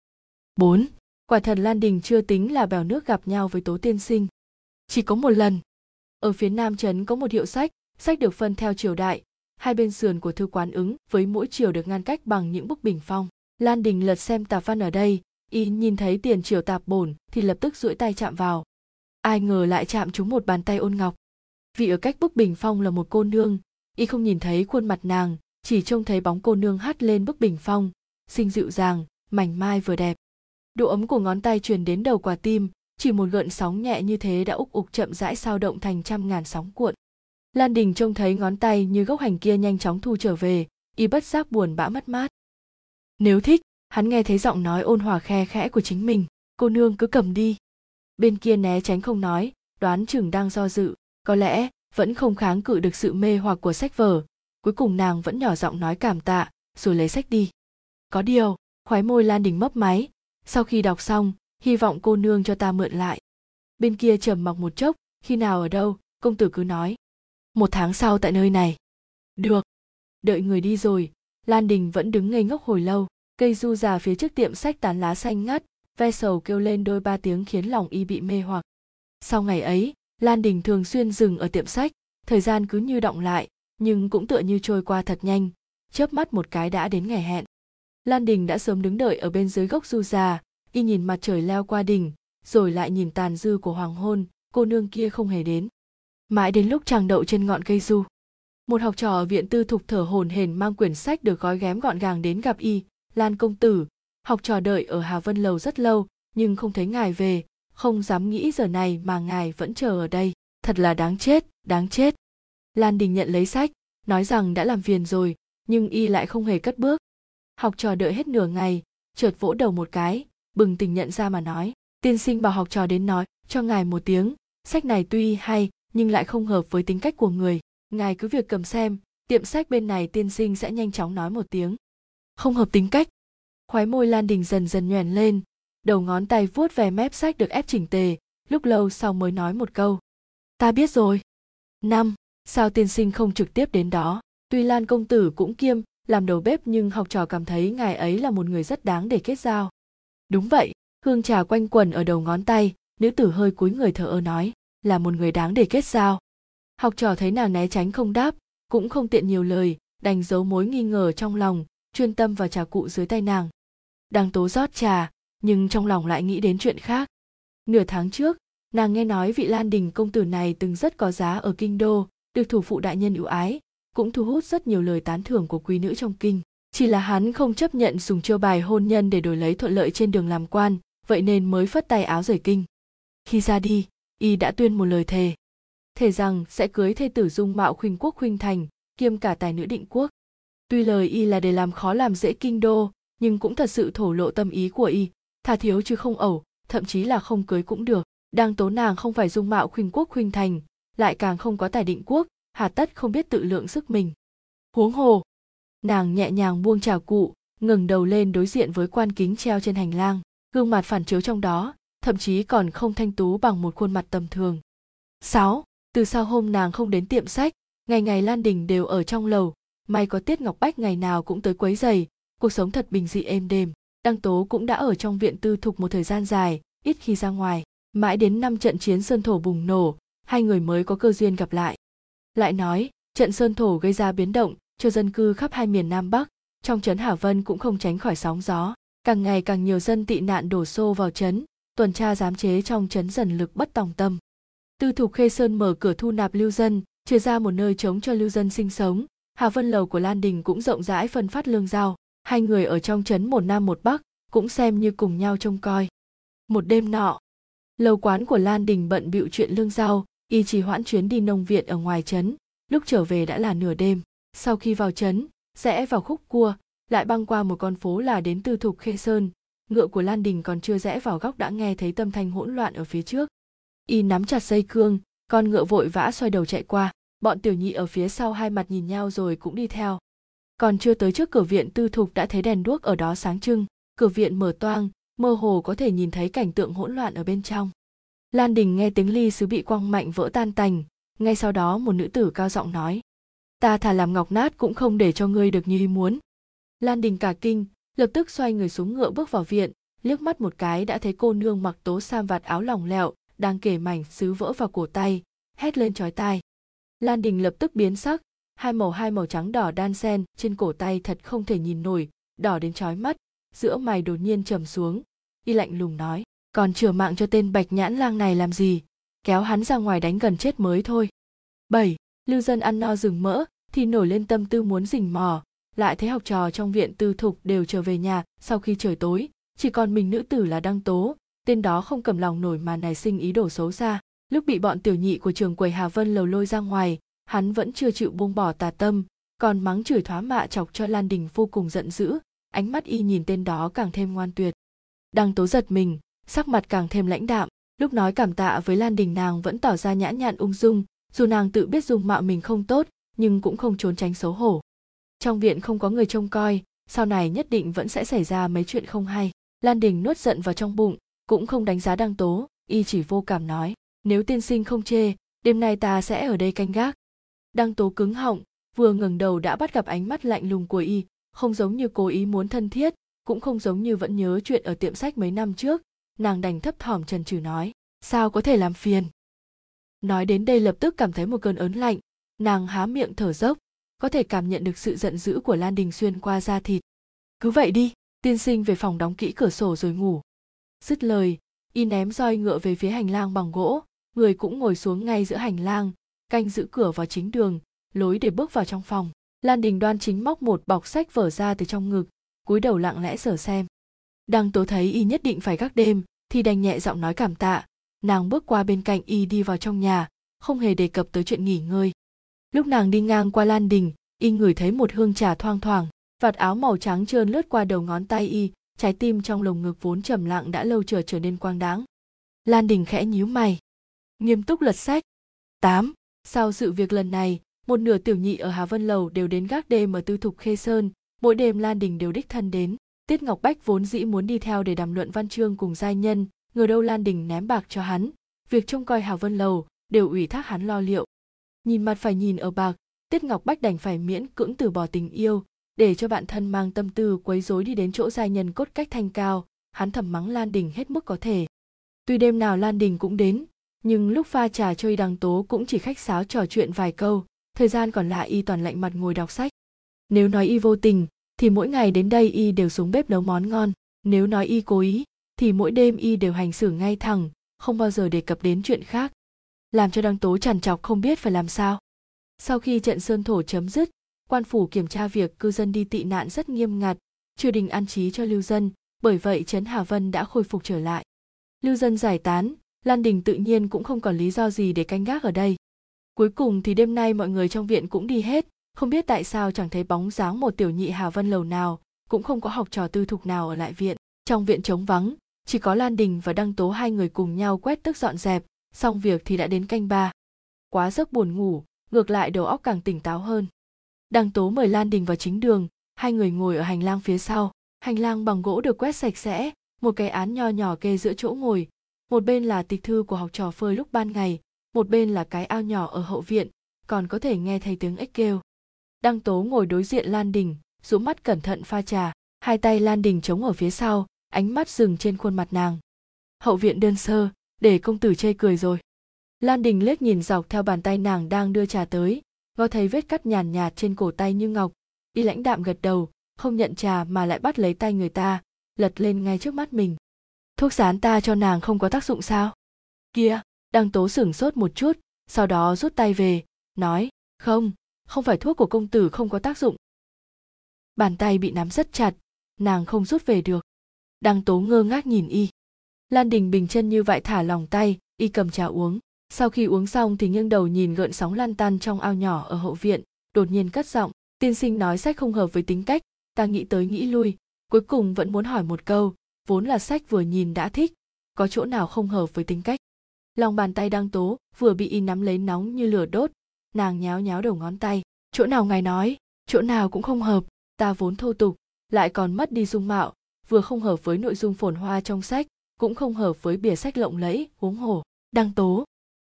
4. quả thật lan đình chưa tính là bèo nước gặp nhau với tố tiên sinh. Chỉ có một lần. Ở phía nam trấn có một hiệu sách sách được phân theo triều đại. Hai bên sườn của thư quán ứng với mỗi triều được ngăn cách bằng những bức bình phong. Lan đình lật xem tạp văn ở đây, y nhìn thấy tiền triều tạp bổn thì lập tức duỗi tay chạm vào. Ai ngờ lại chạm trúng một bàn tay ôn ngọc. Vì ở cách bức bình phong là một cô nương y không nhìn thấy khuôn mặt nàng, chỉ trông thấy bóng cô nương hắt lên bức bình phong, xinh dịu dàng, mảnh mai vừa đẹp. Độ ấm của ngón tay truyền đến đầu quả tim, chỉ một gợn sóng nhẹ như thế đã úc ục chậm rãi sao động thành trăm ngàn sóng cuộn. Lan đình trông thấy ngón tay như gốc hành kia nhanh chóng thu trở về, y bất giác buồn bã mất mát. Nếu thích, hắn nghe thấy giọng nói ôn hòa khe khẽ của chính mình, cô nương cứ cầm đi. Bên kia né tránh không nói, đoán chừng đang do dự, có lẽ vẫn không kháng cự được sự mê hoặc của sách vở. Cuối cùng nàng vẫn nhỏ giọng nói cảm tạ, rồi lấy sách đi. Có điều khoái môi lan đình mấp máy. Sau khi đọc xong, hy vọng cô nương cho ta mượn lại. Bên kia trầm mặc một chốc, khi nào ở đâu, công tử cứ nói. Một tháng sau tại nơi này. Được. Đợi người đi rồi, lan đình vẫn đứng ngây ngốc hồi lâu. Cây du già phía trước tiệm sách tán lá xanh ngắt, ve sầu kêu lên đôi ba tiếng khiến lòng y bị mê hoặc. Sau ngày ấy lan đình thường xuyên dừng ở tiệm sách. Thời gian cứ như động lại, nhưng cũng tựa như trôi qua thật nhanh. Chớp mắt một cái đã đến ngày hẹn. Lan đình đã sớm đứng đợi ở bên dưới gốc du già, y nhìn mặt trời leo qua đỉnh, rồi lại nhìn tàn dư của hoàng hôn, cô nương kia không hề đến. Mãi đến lúc chàng đậu trên ngọn cây du, một học trò ở viện tư thục thở hổn hển mang quyển sách được gói ghém gọn gàng đến gặp y, lan công tử. Học trò đợi ở hà vân lầu rất lâu, nhưng không thấy ngài về không dám nghĩ giờ này mà ngài vẫn chờ ở đây. Thật là đáng chết đáng chết. Lan đình nhận lấy sách, nói rằng đã làm phiền rồi, nhưng y lại không hề cất bước. Học trò đợi hết nửa ngày, chợt vỗ đầu một cái, bừng tỉnh nhận ra mà nói, tiên sinh bảo học trò đến nói, cho ngài một tiếng. Sách này tuy hay, nhưng lại không hợp với tính cách của người. Ngài cứ việc cầm xem, tiệm sách bên này tiên sinh sẽ nhanh chóng nói một tiếng. Không hợp tính cách. Khóe môi lan đình dần dần nhoèn lên đầu ngón tay vuốt về mép sách được ép chỉnh tề, lúc lâu sau mới nói một câu. Ta biết rồi. Năm, sao tiên sinh không trực tiếp đến đó? Tuy lan công tử cũng kiêm, làm đầu bếp nhưng học trò cảm thấy ngài ấy là một người rất đáng để kết giao. Đúng vậy, hương trà quanh quần ở đầu ngón tay, nữ tử hơi cúi người thở ơ nói, là một người đáng để kết giao. Học trò thấy nàng né tránh không đáp, cũng không tiện nhiều lời, đành giấu mối nghi ngờ trong lòng, chuyên tâm vào trà cụ dưới tay nàng. Đang tố rót trà nhưng trong lòng lại nghĩ đến chuyện khác. Nửa tháng trước, nàng nghe nói vị lan đình công tử này từng rất có giá ở kinh đô, được thủ phụ đại nhân ưu ái, cũng thu hút rất nhiều lời tán thưởng của quý nữ trong kinh. Chỉ là hắn không chấp nhận dùng chiêu bài hôn nhân để đổi lấy thuận lợi trên đường làm quan, vậy nên mới phất tay áo rời kinh. Khi ra đi, y đã tuyên một lời thề. Thề rằng sẽ cưới thê tử dung mạo khuynh quốc khuynh thành, kiêm cả tài nữ định quốc. Tuy lời y là để làm khó làm dễ kinh đô, nhưng cũng thật sự thổ lộ tâm ý của y thà thiếu chứ không ẩu thậm chí là không cưới cũng được đang tố nàng không phải dung mạo khuynh quốc khuynh thành lại càng không có tài định quốc hà tất không biết tự lượng sức mình huống hồ nàng nhẹ nhàng buông trà cụ ngừng đầu lên đối diện với quan kính treo trên hành lang gương mặt phản chiếu trong đó thậm chí còn không thanh tú bằng một khuôn mặt tầm thường 6. Từ sau hôm nàng không đến tiệm sách, ngày ngày Lan Đình đều ở trong lầu, may có Tiết Ngọc Bách ngày nào cũng tới quấy giày, cuộc sống thật bình dị êm đềm. Đăng Tố cũng đã ở trong viện tư thục một thời gian dài, ít khi ra ngoài. Mãi đến năm trận chiến Sơn Thổ bùng nổ, hai người mới có cơ duyên gặp lại. Lại nói, trận Sơn Thổ gây ra biến động cho dân cư khắp hai miền Nam Bắc, trong trấn Hà Vân cũng không tránh khỏi sóng gió. Càng ngày càng nhiều dân tị nạn đổ xô vào trấn, tuần tra giám chế trong trấn dần lực bất tòng tâm. Tư thục Khê Sơn mở cửa thu nạp lưu dân, chia ra một nơi trống cho lưu dân sinh sống. Hà Vân Lầu của Lan Đình cũng rộng rãi phân phát lương giao. Hai người ở trong trấn một nam một bắc, cũng xem như cùng nhau trông coi. Một đêm nọ, lầu quán của Lan Đình bận bịu chuyện lương rau y trì hoãn chuyến đi nông viện ở ngoài trấn. Lúc trở về đã là nửa đêm. Sau khi vào trấn, rẽ vào khúc cua, lại băng qua một con phố là đến Tư thục Khê Sơn. Ngựa của Lan Đình còn chưa rẽ vào góc đã nghe thấy tâm thanh hỗn loạn ở phía trước y nắm chặt dây cương con ngựa vội vã xoay đầu chạy qua bọn tiểu nhị ở phía sau hai mặt nhìn nhau rồi cũng đi theo còn chưa tới trước cửa viện, tư thục đã thấy đèn đuốc ở đó sáng trưng. Cửa viện mở toang, mơ hồ có thể nhìn thấy cảnh tượng hỗn loạn ở bên trong. Lan đình nghe tiếng ly sứ bị quăng mạnh vỡ tan tành. Ngay sau đó, một nữ tử cao giọng nói, ta thà làm ngọc nát cũng không để cho ngươi được như ý muốn. Lan đình cả kinh, lập tức xoay người xuống ngựa bước vào viện, liếc mắt một cái đã thấy cô nương mặc tố sam vạt áo lỏng lẹo đang kể mảnh sứ vỡ vào cổ tay, hét lên chói tai. Lan đình lập tức biến sắc hai màu hai màu trắng đỏ đan sen trên cổ tay thật không thể nhìn nổi, đỏ đến chói mắt, giữa mày đột nhiên trầm xuống. Y lạnh lùng nói, còn chừa mạng cho tên bạch nhãn lang này làm gì? Kéo hắn ra ngoài đánh gần chết mới thôi. Bảy, lưu dân ăn no rừng mỡ, thì nổi lên tâm tư muốn rình mò. Lại thấy học trò trong viện tư thục đều trở về nhà sau khi trời tối, chỉ còn mình nữ tử là đăng tố. Tên đó không cầm lòng nổi mà nảy sinh ý đồ xấu xa. Lúc bị bọn tiểu nhị của trường quầy hà vân lầu lôi ra ngoài hắn vẫn chưa chịu buông bỏ tà tâm, còn mắng chửi thoá mạ chọc cho lan đình vô cùng giận dữ, ánh mắt y nhìn tên đó càng thêm ngoan tuyệt. Đăng tố giật mình, sắc mặt càng thêm lãnh đạm, lúc nói cảm tạ với lan đình nàng vẫn tỏ ra nhã nhặn ung dung, dù nàng tự biết dung mạo mình không tốt, nhưng cũng không trốn tránh xấu hổ. Trong viện không có người trông coi, sau này nhất định vẫn sẽ xảy ra mấy chuyện không hay. Lan đình nuốt giận vào trong bụng, cũng không đánh giá đăng tố, y chỉ vô cảm nói, nếu tiên sinh không chê, đêm nay ta sẽ ở đây canh gác đang tố cứng họng, vừa ngẩng đầu đã bắt gặp ánh mắt lạnh lùng của y, không giống như cố ý muốn thân thiết, cũng không giống như vẫn nhớ chuyện ở tiệm sách mấy năm trước, nàng đành thấp thỏm trần trừ nói, sao có thể làm phiền? Nói đến đây lập tức cảm thấy một cơn ớn lạnh, nàng há miệng thở dốc, có thể cảm nhận được sự giận dữ của lan đình xuyên qua da thịt. Cứ vậy đi, tiên sinh về phòng đóng kỹ cửa sổ rồi ngủ. Dứt lời, y ném roi ngựa về phía hành lang bằng gỗ, người cũng ngồi xuống ngay giữa hành lang canh giữ cửa vào chính đường lối để bước vào trong phòng lan đình đoan chính móc một bọc sách vở ra từ trong ngực cúi đầu lặng lẽ sở xem đang tố thấy y nhất định phải gác đêm thì đành nhẹ giọng nói cảm tạ nàng bước qua bên cạnh y đi vào trong nhà không hề đề cập tới chuyện nghỉ ngơi lúc nàng đi ngang qua lan đình y ngửi thấy một hương trà thoang thoảng vạt áo màu trắng trơn lướt qua đầu ngón tay y trái tim trong lồng ngực vốn trầm lặng đã lâu trở trở nên quang đáng. Lan Đình khẽ nhíu mày, nghiêm túc lật sách. 8. Sau sự việc lần này, một nửa tiểu nhị ở Hà Vân Lầu đều đến gác đêm ở tư thục Khê Sơn, mỗi đêm Lan Đình đều đích thân đến. Tiết Ngọc Bách vốn dĩ muốn đi theo để đàm luận văn chương cùng giai nhân, ngờ đâu Lan Đình ném bạc cho hắn, việc trông coi Hà Vân Lầu đều ủy thác hắn lo liệu. Nhìn mặt phải nhìn ở bạc, Tiết Ngọc Bách đành phải miễn cưỡng từ bỏ tình yêu, để cho bạn thân mang tâm tư quấy rối đi đến chỗ giai nhân cốt cách thanh cao hắn thầm mắng lan đình hết mức có thể tuy đêm nào lan đình cũng đến nhưng lúc pha trà chơi đằng tố cũng chỉ khách sáo trò chuyện vài câu, thời gian còn lại y toàn lạnh mặt ngồi đọc sách. Nếu nói y vô tình, thì mỗi ngày đến đây y đều xuống bếp nấu món ngon. Nếu nói y cố ý, thì mỗi đêm y đều hành xử ngay thẳng, không bao giờ đề cập đến chuyện khác. Làm cho đăng tố trằn trọc không biết phải làm sao. Sau khi trận sơn thổ chấm dứt, quan phủ kiểm tra việc cư dân đi tị nạn rất nghiêm ngặt triều đình an trí cho lưu dân, bởi vậy trấn hà vân đã khôi phục trở lại. Lưu dân giải tán lan đình tự nhiên cũng không còn lý do gì để canh gác ở đây. Cuối cùng thì đêm nay mọi người trong viện cũng đi hết, không biết tại sao chẳng thấy bóng dáng một tiểu nhị hà vân lầu nào, cũng không có học trò tư thục nào ở lại viện. Trong viện trống vắng, chỉ có lan đình và đăng tố hai người cùng nhau quét tức dọn dẹp, xong việc thì đã đến canh ba. Quá giấc buồn ngủ, ngược lại đầu óc càng tỉnh táo hơn. Đăng tố mời lan đình vào chính đường, hai người ngồi ở hành lang phía sau. Hành lang bằng gỗ được quét sạch sẽ, một cái án nho nhỏ kê giữa chỗ ngồi một bên là tịch thư của học trò phơi lúc ban ngày, một bên là cái ao nhỏ ở hậu viện, còn có thể nghe thấy tiếng ếch kêu. Đăng tố ngồi đối diện lan đình, rũ mắt cẩn thận pha trà, hai tay lan đình chống ở phía sau, ánh mắt dừng trên khuôn mặt nàng. Hậu viện đơn sơ, để công tử chê cười rồi. Lan đình liếc nhìn dọc theo bàn tay nàng đang đưa trà tới, ngó thấy vết cắt nhàn nhạt trên cổ tay như ngọc. Y lãnh đạm gật đầu, không nhận trà mà lại bắt lấy tay người ta, lật lên ngay trước mắt mình thuốc dán ta cho nàng không có tác dụng sao? Kia đăng tố sửng sốt một chút, sau đó rút tay về, nói, không không phải thuốc của công tử không có tác dụng. Bàn tay bị nắm rất chặt, nàng không rút về được. Đăng tố ngơ ngác nhìn y. Lan đình bình chân như vậy thả lòng tay, y cầm trà uống. Sau khi uống xong thì nghiêng đầu nhìn gợn sóng lan tan trong ao nhỏ ở hậu viện, đột nhiên cất giọng, tiên sinh nói sách không hợp với tính cách, ta nghĩ tới nghĩ lui, cuối cùng vẫn muốn hỏi một câu vốn là sách vừa nhìn đã thích, có chỗ nào không hợp với tính cách. Lòng bàn tay đang tố, vừa bị y nắm lấy nóng như lửa đốt, nàng nháo nháo đầu ngón tay. Chỗ nào ngài nói, chỗ nào cũng không hợp, ta vốn thô tục, lại còn mất đi dung mạo, vừa không hợp với nội dung phồn hoa trong sách, cũng không hợp với bìa sách lộng lẫy, huống hổ. đăng tố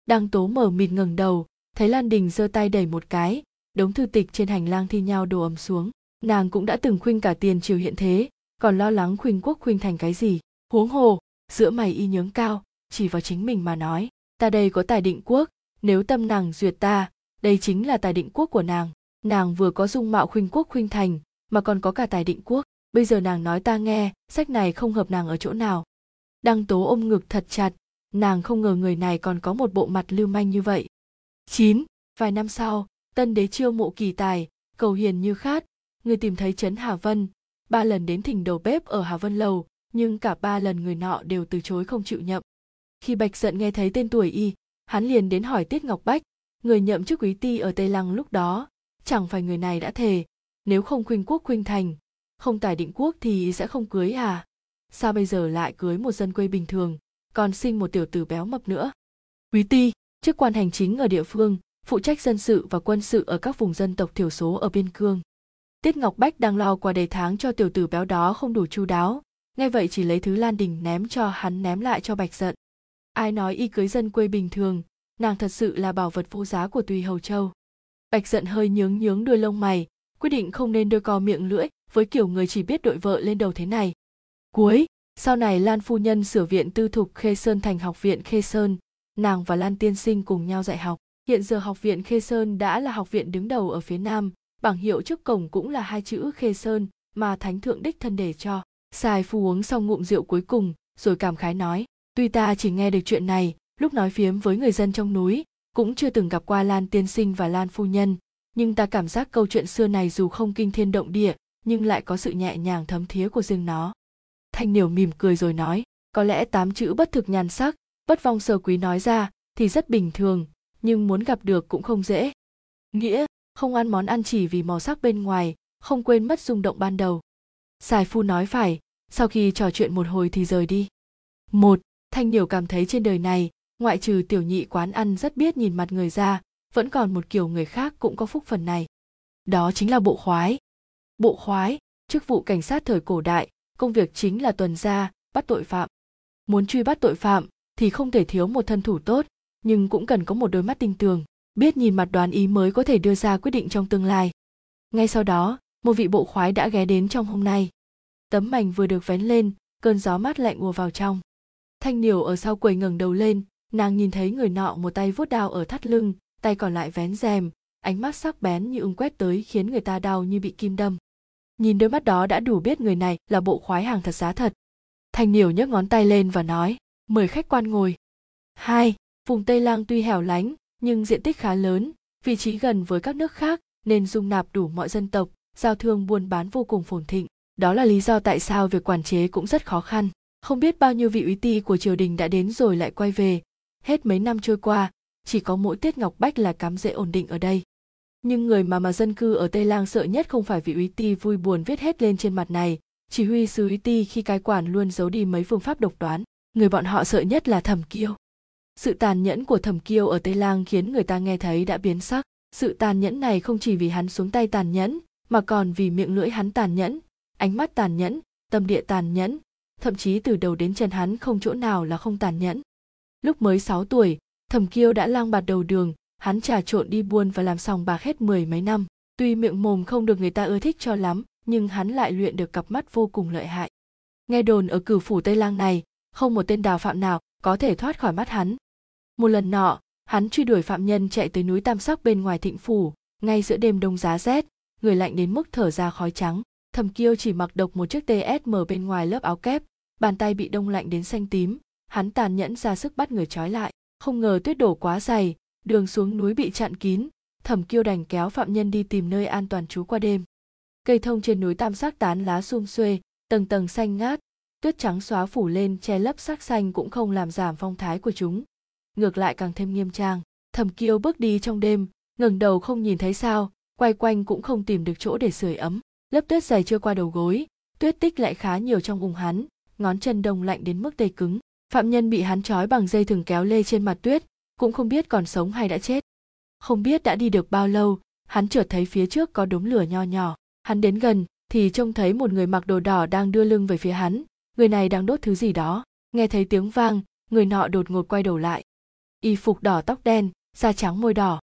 đăng tố mở mịt ngẩng đầu, thấy lan đình giơ tay đẩy một cái, đống thư tịch trên hành lang thi nhau đổ ầm xuống. Nàng cũng đã từng khuynh cả tiền triều hiện thế còn lo lắng khuynh quốc khuynh thành cái gì? Huống hồ giữa mày y nhướng cao chỉ vào chính mình mà nói ta đây có tài định quốc nếu tâm nàng duyệt ta đây chính là tài định quốc của nàng. Nàng vừa có dung mạo khuynh quốc khuynh thành mà còn có cả tài định quốc. Bây giờ nàng nói ta nghe sách này không hợp nàng ở chỗ nào. Đăng tố ôm ngực thật chặt nàng không ngờ người này còn có một bộ mặt lưu manh như vậy. 9. Vài năm sau, tân đế chiêu mộ kỳ tài, cầu hiền như khát, người tìm thấy trấn Hà Vân, ba lần đến thỉnh đầu bếp ở Hà Vân Lầu, nhưng cả ba lần người nọ đều từ chối không chịu nhậm. Khi Bạch Giận nghe thấy tên tuổi y, hắn liền đến hỏi Tiết Ngọc Bách, người nhậm chức quý ti ở Tây Lăng lúc đó, chẳng phải người này đã thề, nếu không khuynh quốc khuynh thành, không tài định quốc thì sẽ không cưới à? Sao bây giờ lại cưới một dân quê bình thường, còn sinh một tiểu tử béo mập nữa? Quý ti, chức quan hành chính ở địa phương, phụ trách dân sự và quân sự ở các vùng dân tộc thiểu số ở biên cương. Tiết Ngọc Bách đang lo qua đầy tháng cho tiểu tử béo đó không đủ chu đáo, nghe vậy chỉ lấy thứ Lan Đình ném cho hắn ném lại cho Bạch Giận. Ai nói y cưới dân quê bình thường, nàng thật sự là bảo vật vô giá của Tùy Hầu Châu. Bạch Giận hơi nhướng nhướng đuôi lông mày, quyết định không nên đưa co miệng lưỡi với kiểu người chỉ biết đội vợ lên đầu thế này. Cuối, sau này Lan phu nhân sửa viện tư thục Khê Sơn thành học viện Khê Sơn, nàng và Lan tiên sinh cùng nhau dạy học. Hiện giờ học viện Khê Sơn đã là học viện đứng đầu ở phía Nam, bảng hiệu trước cổng cũng là hai chữ Khê Sơn mà Thánh Thượng Đích thân để cho. Sài phu uống xong ngụm rượu cuối cùng, rồi cảm khái nói, tuy ta chỉ nghe được chuyện này, lúc nói phiếm với người dân trong núi, cũng chưa từng gặp qua Lan tiên sinh và Lan phu nhân, nhưng ta cảm giác câu chuyện xưa này dù không kinh thiên động địa, nhưng lại có sự nhẹ nhàng thấm thía của riêng nó. Thanh Niểu mỉm cười rồi nói, có lẽ tám chữ bất thực nhàn sắc, bất vong sơ quý nói ra thì rất bình thường, nhưng muốn gặp được cũng không dễ. Nghĩa, không ăn món ăn chỉ vì màu sắc bên ngoài, không quên mất rung động ban đầu. Sài phu nói phải, sau khi trò chuyện một hồi thì rời đi. Một, Thanh Điều cảm thấy trên đời này, ngoại trừ tiểu nhị quán ăn rất biết nhìn mặt người ra, vẫn còn một kiểu người khác cũng có phúc phần này. Đó chính là bộ khoái. Bộ khoái, chức vụ cảnh sát thời cổ đại, công việc chính là tuần tra, bắt tội phạm. Muốn truy bắt tội phạm thì không thể thiếu một thân thủ tốt, nhưng cũng cần có một đôi mắt tinh tường, biết nhìn mặt đoán ý mới có thể đưa ra quyết định trong tương lai. Ngay sau đó, một vị bộ khoái đã ghé đến trong hôm nay. Tấm mảnh vừa được vén lên, cơn gió mát lạnh ùa vào trong. Thanh Niểu ở sau quầy ngẩng đầu lên, nàng nhìn thấy người nọ một tay vuốt đao ở thắt lưng, tay còn lại vén rèm, ánh mắt sắc bén như ưng quét tới khiến người ta đau như bị kim đâm. Nhìn đôi mắt đó đã đủ biết người này là bộ khoái hàng thật giá thật. Thanh Niểu nhấc ngón tay lên và nói, mời khách quan ngồi. Hai, vùng Tây Lang tuy hẻo lánh, nhưng diện tích khá lớn, vị trí gần với các nước khác nên dung nạp đủ mọi dân tộc, giao thương buôn bán vô cùng phồn thịnh. Đó là lý do tại sao việc quản chế cũng rất khó khăn. Không biết bao nhiêu vị úy ti của triều đình đã đến rồi lại quay về. Hết mấy năm trôi qua, chỉ có mỗi tiết ngọc bách là cắm rễ ổn định ở đây nhưng người mà mà dân cư ở tây lang sợ nhất không phải vị úy ti vui buồn viết hết lên trên mặt này chỉ huy sứ úy ti khi cai quản luôn giấu đi mấy phương pháp độc đoán người bọn họ sợ nhất là thẩm kiêu sự tàn nhẫn của thẩm kiêu ở tây lang khiến người ta nghe thấy đã biến sắc. Sự tàn nhẫn này không chỉ vì hắn xuống tay tàn nhẫn, mà còn vì miệng lưỡi hắn tàn nhẫn, ánh mắt tàn nhẫn, tâm địa tàn nhẫn. Thậm chí từ đầu đến chân hắn không chỗ nào là không tàn nhẫn. Lúc mới 6 tuổi, thẩm kiêu đã lang bạt đầu đường, hắn trà trộn đi buôn và làm sòng bạc hết mười mấy năm. Tuy miệng mồm không được người ta ưa thích cho lắm, nhưng hắn lại luyện được cặp mắt vô cùng lợi hại. Nghe đồn ở cửu phủ tây lang này, không một tên đào phạm nào có thể thoát khỏi mắt hắn một lần nọ, hắn truy đuổi phạm nhân chạy tới núi tam sắc bên ngoài thịnh phủ, ngay giữa đêm đông giá rét, người lạnh đến mức thở ra khói trắng. Thầm kiêu chỉ mặc độc một chiếc tsm bên ngoài lớp áo kép, bàn tay bị đông lạnh đến xanh tím, hắn tàn nhẫn ra sức bắt người trói lại. Không ngờ tuyết đổ quá dày, đường xuống núi bị chặn kín, thẩm kiêu đành kéo phạm nhân đi tìm nơi an toàn trú qua đêm. Cây thông trên núi tam sắc tán lá sum xuê, tầng tầng xanh ngát, tuyết trắng xóa phủ lên che lấp sắc xanh cũng không làm giảm phong thái của chúng ngược lại càng thêm nghiêm trang. Thẩm kiêu bước đi trong đêm, ngẩng đầu không nhìn thấy sao, quay quanh cũng không tìm được chỗ để sưởi ấm. Lớp tuyết dày chưa qua đầu gối, tuyết tích lại khá nhiều trong ủng hắn, ngón chân đông lạnh đến mức tê cứng. Phạm nhân bị hắn trói bằng dây thừng kéo lê trên mặt tuyết, cũng không biết còn sống hay đã chết. Không biết đã đi được bao lâu, hắn chợt thấy phía trước có đống lửa nho nhỏ. Hắn đến gần, thì trông thấy một người mặc đồ đỏ đang đưa lưng về phía hắn. Người này đang đốt thứ gì đó. Nghe thấy tiếng vang, người nọ đột ngột quay đầu lại y phục đỏ tóc đen, da trắng môi đỏ.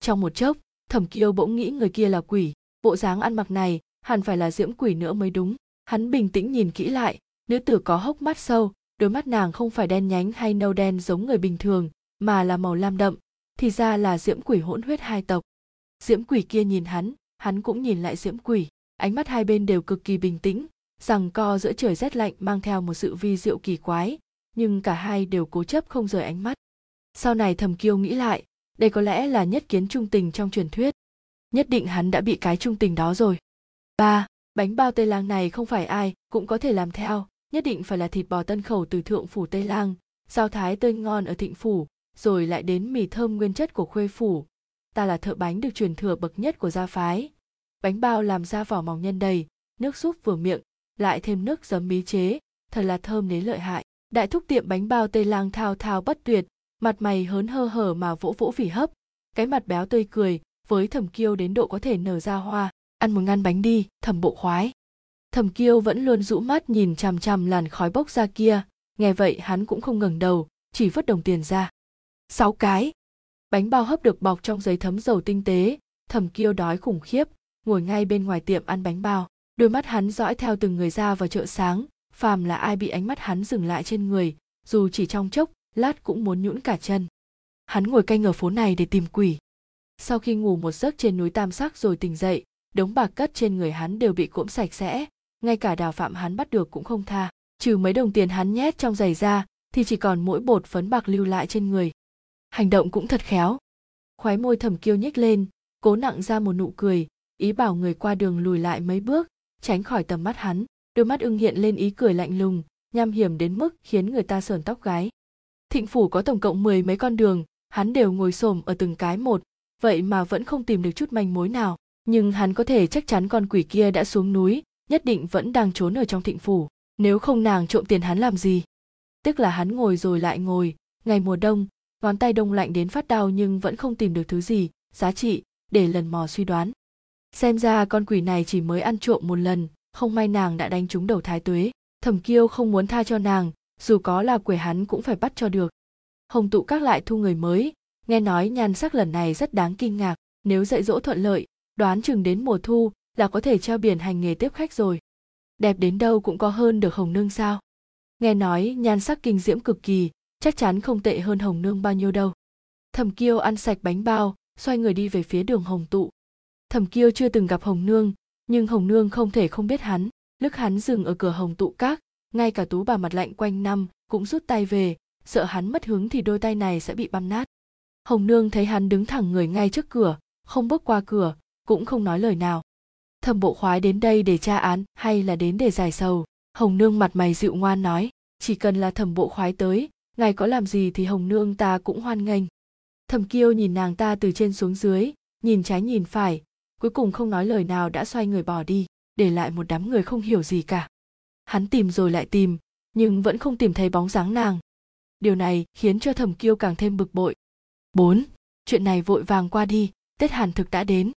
Trong một chốc, thẩm kiêu bỗng nghĩ người kia là quỷ, bộ dáng ăn mặc này hẳn phải là diễm quỷ nữa mới đúng. Hắn bình tĩnh nhìn kỹ lại, nữ tử có hốc mắt sâu, đôi mắt nàng không phải đen nhánh hay nâu đen giống người bình thường, mà là màu lam đậm, thì ra là diễm quỷ hỗn huyết hai tộc. Diễm quỷ kia nhìn hắn hắn cũng nhìn lại diễm quỷ, ánh mắt hai bên đều cực kỳ bình tĩnh, rằng co giữa trời rét lạnh mang theo một sự vi diệu kỳ quái, nhưng cả hai đều cố chấp không rời ánh mắt sau này thầm kiêu nghĩ lại, đây có lẽ là nhất kiến trung tình trong truyền thuyết. Nhất định hắn đã bị cái trung tình đó rồi. Ba, bánh bao tây lang này không phải ai cũng có thể làm theo, nhất định phải là thịt bò tân khẩu từ thượng phủ tây lang rau thái tươi ngon ở thịnh phủ, rồi lại đến mì thơm nguyên chất của khuê phủ. Ta là thợ bánh được truyền thừa bậc nhất của gia phái. Bánh bao làm ra vỏ mỏng nhân đầy, nước súp vừa miệng, lại thêm nước giấm bí chế, thật là thơm đến lợi hại. Đại thúc tiệm bánh bao tây lang thao thao bất tuyệt mặt mày hớn hơ hở mà vỗ vỗ phỉ hấp. Cái mặt béo tươi cười, với thẩm kiêu đến độ có thể nở ra hoa. Ăn một ngăn bánh đi, thẩm bộ khoái. Thẩm kiêu vẫn luôn rũ mắt nhìn chằm chằm làn khói bốc ra kia. Nghe vậy, hắn cũng không ngẩng đầu, chỉ vứt đồng tiền ra. Sáu cái. Bánh bao hấp được bọc trong giấy thấm dầu tinh tế. Thẩm kiêu đói khủng khiếp, ngồi ngay bên ngoài tiệm ăn bánh bao. Đôi mắt hắn dõi theo từng người ra vào chợ sáng. Phàm là ai bị ánh mắt hắn dừng lại trên người, dù chỉ trong chốc lát cũng muốn nhũn cả chân. Hắn ngồi canh ở phố này để tìm quỷ. Sau khi ngủ một giấc trên núi tam sắc rồi tỉnh dậy, đống bạc cất trên người hắn đều bị cỗm sạch sẽ. Ngay cả đào phạm hắn bắt được cũng không tha. Trừ mấy đồng tiền hắn nhét trong giày ra, thì chỉ còn mỗi bột phấn bạc lưu lại trên người. Hành động cũng thật khéo. Khóe môi thầm kiêu nhếch lên, cố nặng ra một nụ cười, ý bảo người qua đường lùi lại mấy bước, tránh khỏi tầm mắt hắn. Đôi mắt ưng hiện lên ý cười lạnh lùng, nham hiểm đến mức khiến người ta sờn tóc gái thịnh phủ có tổng cộng mười mấy con đường, hắn đều ngồi xổm ở từng cái một, vậy mà vẫn không tìm được chút manh mối nào. Nhưng hắn có thể chắc chắn con quỷ kia đã xuống núi, nhất định vẫn đang trốn ở trong thịnh phủ, nếu không nàng trộm tiền hắn làm gì? Tức là hắn ngồi rồi lại ngồi, ngày mùa đông, ngón tay đông lạnh đến phát đau nhưng vẫn không tìm được thứ gì, giá trị, để lần mò suy đoán. Xem ra con quỷ này chỉ mới ăn trộm một lần, không may nàng đã đánh trúng đầu thái tuế, thẩm kiêu không muốn tha cho nàng dù có là quỷ hắn cũng phải bắt cho được. Hồng tụ các lại thu người mới. Nghe nói nhan sắc lần này rất đáng kinh ngạc, nếu dạy dỗ thuận lợi, đoán chừng đến mùa thu là có thể treo biển hành nghề tiếp khách rồi. Đẹp đến đâu cũng có hơn được hồng nương sao? Nghe nói nhan sắc kinh diễm cực kỳ, chắc chắn không tệ hơn hồng nương bao nhiêu đâu. Thẩm kiêu ăn sạch bánh bao, xoay người đi về phía đường hồng tụ. Thẩm kiêu chưa từng gặp hồng nương, nhưng hồng nương không thể không biết hắn, lúc hắn dừng ở cửa hồng tụ các ngay cả tú bà mặt lạnh quanh năm cũng rút tay về, sợ hắn mất hứng thì đôi tay này sẽ bị băm nát. Hồng nương thấy hắn đứng thẳng người ngay trước cửa, không bước qua cửa, cũng không nói lời nào. Thẩm bộ khoái đến đây để tra án hay là đến để giải sầu? Hồng nương mặt mày dịu ngoan nói, chỉ cần là thẩm bộ khoái tới, ngài có làm gì thì hồng nương ta cũng hoan nghênh. Thẩm kiêu nhìn nàng ta từ trên xuống dưới, nhìn trái nhìn phải, cuối cùng không nói lời nào đã xoay người bỏ đi, để lại một đám người không hiểu gì cả hắn tìm rồi lại tìm, nhưng vẫn không tìm thấy bóng dáng nàng. Điều này khiến cho Thẩm kiêu càng thêm bực bội. 4. chuyện này vội vàng qua đi, tết hàn thực đã đến.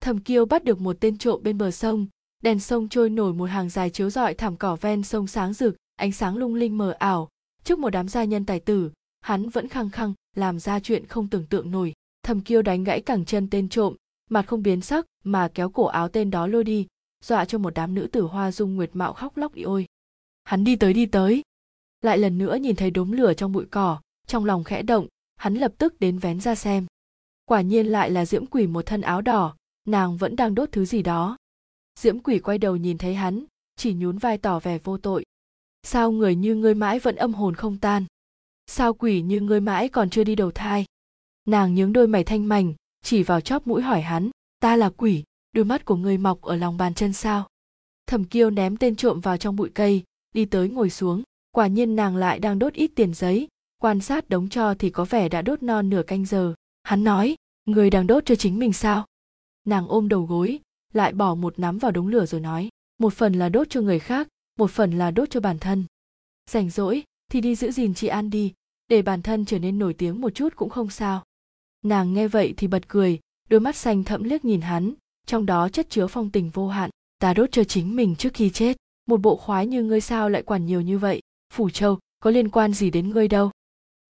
Thẩm kiêu bắt được một tên trộm bên bờ sông, đèn sông trôi nổi một hàng dài chiếu rọi thảm cỏ ven sông sáng rực, ánh sáng lung linh mờ ảo. Trước một đám gia nhân tài tử, hắn vẫn khăng khăng, làm ra chuyện không tưởng tượng nổi. Thầm kiêu đánh gãy cẳng chân tên trộm, mặt không biến sắc mà kéo cổ áo tên đó lôi đi dọa cho một đám nữ tử hoa dung nguyệt mạo khóc lóc ị ôi. Hắn đi tới đi tới. Lại lần nữa nhìn thấy đốm lửa trong bụi cỏ, trong lòng khẽ động, hắn lập tức đến vén ra xem. Quả nhiên lại là diễm quỷ một thân áo đỏ, nàng vẫn đang đốt thứ gì đó. Diễm quỷ quay đầu nhìn thấy hắn, chỉ nhún vai tỏ vẻ vô tội. Sao người như ngươi mãi vẫn âm hồn không tan? Sao quỷ như ngươi mãi còn chưa đi đầu thai? Nàng nhướng đôi mày thanh mảnh, chỉ vào chóp mũi hỏi hắn, ta là quỷ đôi mắt của ngươi mọc ở lòng bàn chân sao? Thẩm kiêu ném tên trộm vào trong bụi cây, đi tới ngồi xuống. Quả nhiên nàng lại đang đốt ít tiền giấy. Quan sát đống cho thì có vẻ đã đốt non nửa canh giờ. Hắn nói, người đang đốt cho chính mình sao? Nàng ôm đầu gối, lại bỏ một nắm vào đống lửa rồi nói, một phần là đốt cho người khác, một phần là đốt cho bản thân. Rảnh rỗi thì đi giữ gìn chị an đi, để bản thân trở nên nổi tiếng một chút cũng không sao. Nàng nghe vậy thì bật cười, đôi mắt xanh thẫm liếc nhìn hắn trong đó chất chứa phong tình vô hạn. Ta đốt cho chính mình trước khi chết. Một bộ khoái như ngươi sao lại quản nhiều như vậy? Phủ châu, có liên quan gì đến ngươi đâu?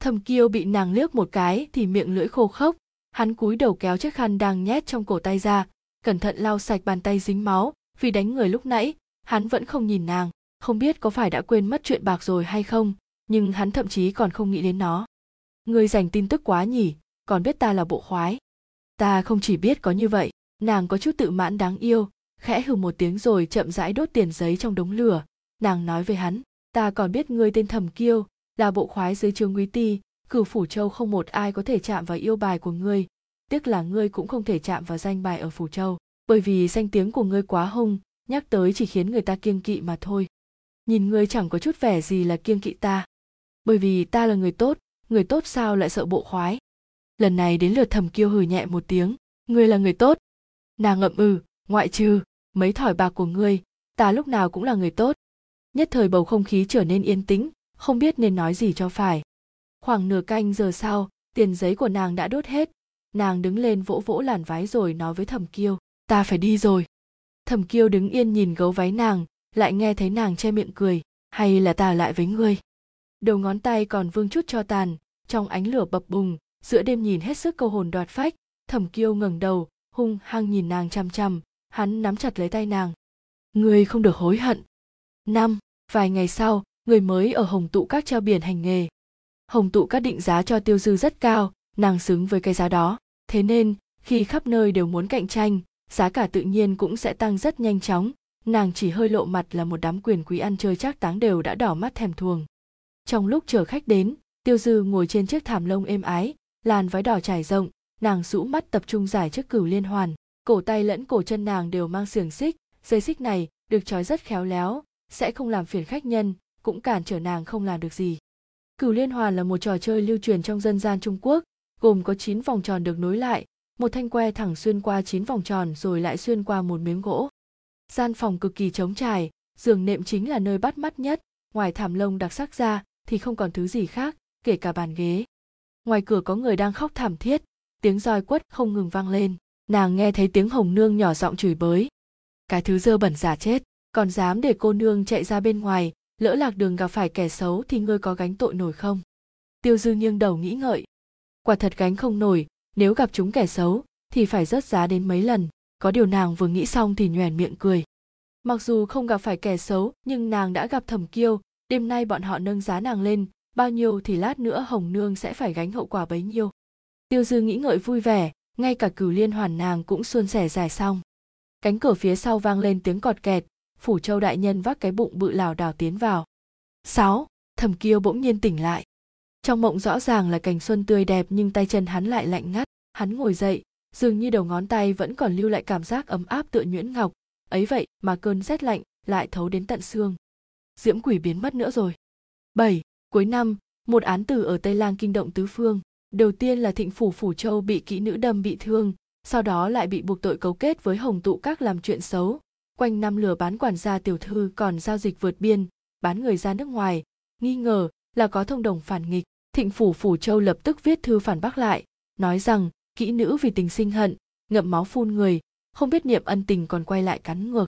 Thầm kiêu bị nàng liếc một cái thì miệng lưỡi khô khốc. Hắn cúi đầu kéo chiếc khăn đang nhét trong cổ tay ra. Cẩn thận lau sạch bàn tay dính máu, vì đánh người lúc nãy, hắn vẫn không nhìn nàng. Không biết có phải đã quên mất chuyện bạc rồi hay không, nhưng hắn thậm chí còn không nghĩ đến nó. Ngươi dành tin tức quá nhỉ, còn biết ta là bộ khoái. Ta không chỉ biết có như vậy nàng có chút tự mãn đáng yêu, khẽ hừ một tiếng rồi chậm rãi đốt tiền giấy trong đống lửa. Nàng nói với hắn, ta còn biết ngươi tên thầm kiêu, là bộ khoái dưới trường quý ti cửu phủ châu không một ai có thể chạm vào yêu bài của ngươi. Tiếc là ngươi cũng không thể chạm vào danh bài ở phủ châu, bởi vì danh tiếng của ngươi quá hung, nhắc tới chỉ khiến người ta kiêng kỵ mà thôi. Nhìn ngươi chẳng có chút vẻ gì là kiêng kỵ ta. Bởi vì ta là người tốt người tốt sao lại sợ bộ khoái? Lần này đến lượt thầm kiêu hừ nhẹ một tiếng, ngươi là người tốt nàng ngậm ừ ngoại trừ, mấy thỏi bạc của ngươi, ta lúc nào cũng là người tốt. Nhất thời bầu không khí trở nên yên tĩnh, không biết nên nói gì cho phải. Khoảng nửa canh giờ sau, tiền giấy của nàng đã đốt hết. Nàng đứng lên vỗ vỗ làn váy rồi nói với thẩm kiêu, ta phải đi rồi. Thẩm kiêu đứng yên nhìn gấu váy nàng, lại nghe thấy nàng che miệng cười, hay là ta lại với ngươi? Đầu ngón tay còn vương chút cho tàn, trong ánh lửa bập bùng, giữa đêm nhìn hết sức câu hồn đoạt phách, thẩm kiêu ngẩng đầu hung hăng nhìn nàng chằm chằm, hắn nắm chặt lấy tay nàng. Người không được hối hận. Năm, vài ngày sau, người mới ở hồng tụ các treo biển hành nghề. Hồng tụ các định giá cho tiêu dư rất cao, nàng xứng với cái giá đó. Thế nên, khi khắp nơi đều muốn cạnh tranh, giá cả tự nhiên cũng sẽ tăng rất nhanh chóng. Nàng chỉ hơi lộ mặt là một đám quyền quý ăn chơi chắc táng đều đã đỏ mắt thèm thuồng. Trong lúc chờ khách đến, tiêu dư ngồi trên chiếc thảm lông êm ái, làn váy đỏ trải rộng nàng rũ mắt tập trung giải chiếc cửu liên hoàn, cổ tay lẫn cổ chân nàng đều mang xiềng xích. Dây xích này được trói rất khéo léo, sẽ không làm phiền khách nhân, cũng cản trở nàng không làm được gì. Cửu liên hoàn là một trò chơi lưu truyền trong dân gian trung quốc, gồm có 9 vòng tròn được nối lại, một thanh que thẳng xuyên qua 9 vòng tròn rồi lại xuyên qua một miếng gỗ. Gian phòng cực kỳ trống trải, giường nệm chính là nơi bắt mắt nhất, ngoài thảm lông đặc sắc ra thì không còn thứ gì khác, kể cả bàn ghế. Ngoài cửa có người đang khóc thảm thiết tiếng roi quất không ngừng vang lên. Nàng nghe thấy tiếng hồng nương nhỏ giọng chửi bới. Cái thứ dơ bẩn giả chết, còn dám để cô nương chạy ra bên ngoài, lỡ lạc đường gặp phải kẻ xấu thì ngươi có gánh tội nổi không? Tiêu dư nghiêng đầu nghĩ ngợi. Quả thật gánh không nổi, nếu gặp chúng kẻ xấu, thì phải rớt giá đến mấy lần. Có điều nàng vừa nghĩ xong thì nhoẻn miệng cười. Mặc dù không gặp phải kẻ xấu, nhưng nàng đã gặp thẩm kiêu, đêm nay bọn họ nâng giá nàng lên, bao nhiêu thì lát nữa hồng nương sẽ phải gánh hậu quả bấy nhiêu tiêu dư nghĩ ngợi vui vẻ ngay cả cửu liên hoàn nàng cũng suôn sẻ dài xong. Cánh cửa phía sau vang lên tiếng cọt kẹt phủ châu đại nhân vác cái bụng bự lảo đảo tiến vào. Sáu thầm kiêu bỗng nhiên tỉnh lại. Trong mộng rõ ràng là cảnh xuân tươi đẹp nhưng tay chân hắn lại lạnh ngắt hắn ngồi dậy dường như đầu ngón tay vẫn còn lưu lại cảm giác ấm áp tựa nhuyễn ngọc. Ấy vậy mà cơn rét lạnh lại thấu đến tận xương. Diễm quỷ biến mất nữa rồi. Bảy, cuối năm một án tử ở tây lang kinh động tứ phương đầu tiên là thịnh phủ phủ châu bị kỹ nữ đâm bị thương sau đó lại bị buộc tội cấu kết với hồng tụ các làm chuyện xấu. Quanh năm lừa bán quản gia tiểu thư còn giao dịch vượt biên bán người ra nước ngoài. Nghi ngờ là có thông đồng phản nghịch thịnh phủ phủ châu lập tức viết thư phản bác lại nói rằng kỹ nữ vì tình sinh hận ngậm máu phun người không biết niệm ân tình còn quay lại cắn ngược.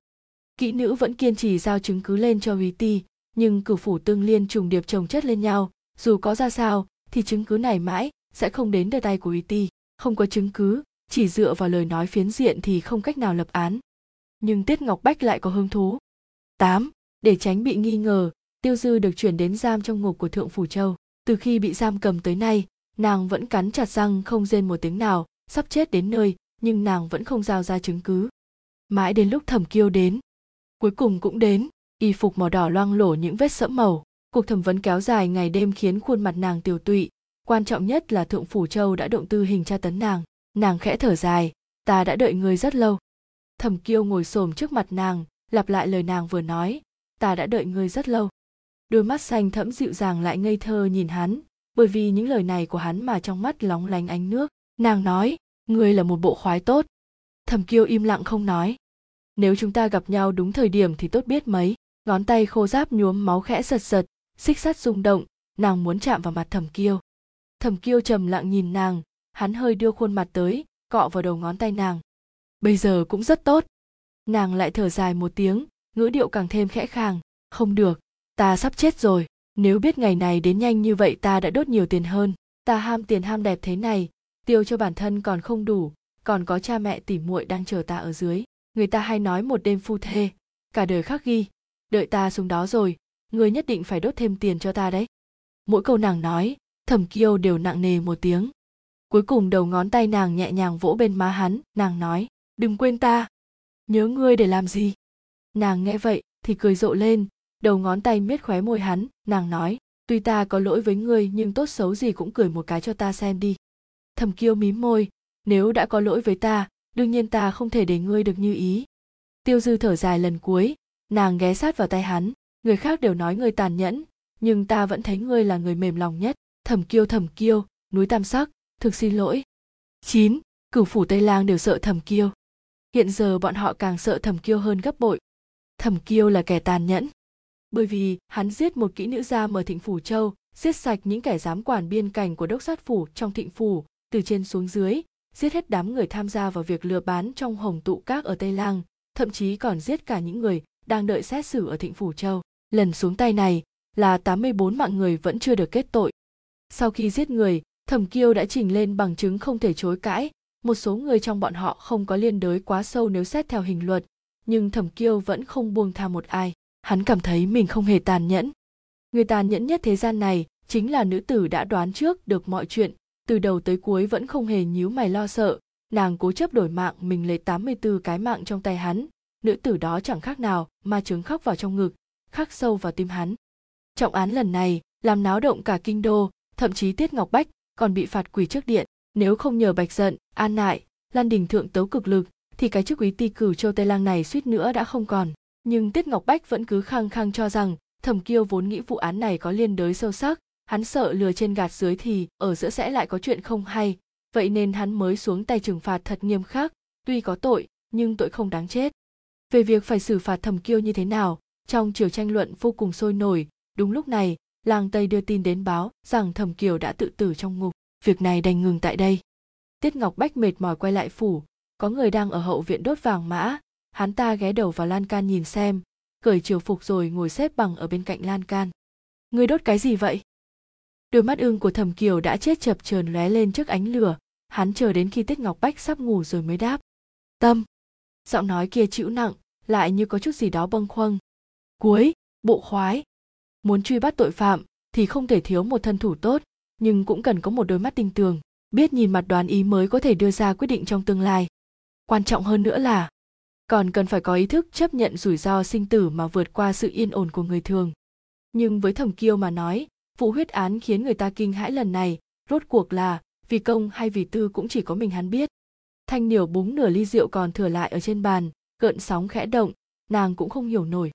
Kỹ nữ vẫn kiên trì giao chứng cứ lên cho Huy Ti, nhưng cử phủ tương liên trùng điệp chồng chất lên nhau, dù có ra sao thì chứng cứ này mãi sẽ không đến đời tay của Huy Không có chứng cứ, chỉ dựa vào lời nói phiến diện thì không cách nào lập án. Nhưng Tiết Ngọc Bách lại có hứng thú. 8. Để tránh bị nghi ngờ, Tiêu Dư được chuyển đến giam trong ngục của Thượng Phủ Châu. Từ khi bị giam cầm tới nay, nàng vẫn cắn chặt răng không rên một tiếng nào, sắp chết đến nơi, nhưng nàng vẫn không giao ra chứng cứ. Mãi đến lúc thẩm kiêu đến, cuối cùng cũng đến y phục màu đỏ loang lổ những vết sẫm màu cuộc thẩm vấn kéo dài ngày đêm khiến khuôn mặt nàng tiều tụy quan trọng nhất là thượng phủ châu đã động tư hình tra tấn nàng. Nàng khẽ thở dài, ta đã đợi người rất lâu. Thẩm kiêu ngồi xổm trước mặt nàng, lặp lại lời nàng vừa nói, ta đã đợi ngươi rất lâu. Đôi mắt xanh thẫm dịu dàng lại ngây thơ nhìn hắn, bởi vì những lời này của hắn mà trong mắt lóng lánh ánh nước. Nàng nói, ngươi là một bộ khoái tốt. Thẩm kiêu im lặng không nói, nếu chúng ta gặp nhau đúng thời điểm thì tốt biết mấy. Ngón tay khô giáp nhuốm máu khẽ giật giật, xích sắt rung động, nàng muốn chạm vào mặt thẩm kiêu thẩm kiêu trầm lặng nhìn nàng, hắn hơi đưa khuôn mặt tới, cọ vào đầu ngón tay nàng. Bây giờ cũng rất tốt. Nàng lại thở dài một tiếng, ngữ điệu càng thêm khẽ khàng, không được, ta sắp chết rồi, nếu biết ngày này đến nhanh như vậy ta đã đốt nhiều tiền hơn, ta ham tiền ham đẹp thế này, tiêu cho bản thân còn không đủ, còn có cha mẹ tỉ muội đang chờ ta ở dưới, người ta hay nói một đêm phu thê, cả đời khắc ghi, đợi ta xuống đó rồi người nhất định phải đốt thêm tiền cho ta đấy. Mỗi câu nàng nói thẩm kiêu đều nặng nề một tiếng. Cuối cùng đầu ngón tay nàng nhẹ nhàng vỗ bên má hắn, nàng nói, đừng quên ta. Nhớ ngươi để làm gì? Nàng nghe vậy thì cười rộ lên, đầu ngón tay miết khóe môi hắn, nàng nói, tuy ta có lỗi với ngươi nhưng tốt xấu gì cũng cười một cái cho ta xem đi. Thầm kiêu mím môi, nếu đã có lỗi với ta, đương nhiên ta không thể để ngươi được như ý. Tiêu dư thở dài lần cuối, nàng ghé sát vào tay hắn, người khác đều nói ngươi tàn nhẫn, nhưng ta vẫn thấy ngươi là người mềm lòng nhất thầm kiêu thầm kiêu núi tam sắc thực xin lỗi 9. cửu phủ tây lang đều sợ thầm kiêu hiện giờ bọn họ càng sợ thầm kiêu hơn gấp bội thầm kiêu là kẻ tàn nhẫn bởi vì hắn giết một kỹ nữ gia ở thịnh phủ châu giết sạch những kẻ giám quản biên cảnh của đốc sát phủ trong thịnh phủ từ trên xuống dưới giết hết đám người tham gia vào việc lừa bán trong hồng tụ các ở Tây Lang, thậm chí còn giết cả những người đang đợi xét xử ở Thịnh Phủ Châu. Lần xuống tay này là 84 mạng người vẫn chưa được kết tội. Sau khi giết người, Thẩm Kiêu đã trình lên bằng chứng không thể chối cãi, một số người trong bọn họ không có liên đới quá sâu nếu xét theo hình luật, nhưng Thẩm Kiêu vẫn không buông tha một ai. Hắn cảm thấy mình không hề tàn nhẫn. Người tàn nhẫn nhất thế gian này chính là nữ tử đã đoán trước được mọi chuyện, từ đầu tới cuối vẫn không hề nhíu mày lo sợ, nàng cố chấp đổi mạng mình lấy 84 cái mạng trong tay hắn, nữ tử đó chẳng khác nào mà trứng khóc vào trong ngực, khắc sâu vào tim hắn. Trọng án lần này làm náo động cả kinh đô, thậm chí Tiết Ngọc Bách còn bị phạt quỳ trước điện, nếu không nhờ Bạch Giận, An Nại, Lan Đình thượng tấu cực lực thì cái chức quý ti cử châu Tây Lang này suýt nữa đã không còn. Nhưng Tiết Ngọc Bách vẫn cứ khăng khăng cho rằng Thẩm Kiêu vốn nghĩ vụ án này có liên đới sâu sắc, hắn sợ lừa trên gạt dưới thì ở giữa sẽ lại có chuyện không hay. Vậy nên hắn mới xuống tay trừng phạt thật nghiêm khắc. Tuy có tội nhưng tội không đáng chết. Về việc phải xử phạt thẩm kiêu như thế nào trong chiều tranh luận vô cùng sôi nổi. Đúng lúc này làng tây đưa tin đến báo rằng thẩm kiều đã tự tử trong ngục. Việc này đành ngừng tại đây. Tiết ngọc bách mệt mỏi quay lại phủ. Có người đang ở hậu viện đốt vàng mã. Hắn ta ghé đầu vào lan can nhìn xem. Cởi triều phục rồi ngồi xếp bằng ở bên cạnh lan can. Người đốt cái gì vậy? Đôi mắt ưng của thẩm kiều đã chết chập chờn lóe lên trước ánh lửa. Hắn chờ đến khi tiết ngọc bách sắp ngủ rồi mới đáp. Tâm. Giọng nói kia chịu nặng, lại như có chút gì đó bâng khuâng. Cuối, bộ khoái muốn truy bắt tội phạm thì không thể thiếu một thân thủ tốt, nhưng cũng cần có một đôi mắt tinh tường, biết nhìn mặt đoán ý mới có thể đưa ra quyết định trong tương lai. Quan trọng hơn nữa là, còn cần phải có ý thức chấp nhận rủi ro sinh tử mà vượt qua sự yên ổn của người thường. Nhưng với thẩm kiêu mà nói, vụ huyết án khiến người ta kinh hãi lần này, rốt cuộc là vì công hay vì tư cũng chỉ có mình hắn biết. Thanh niểu búng nửa ly rượu còn thừa lại ở trên bàn, gợn sóng khẽ động, nàng cũng không hiểu nổi.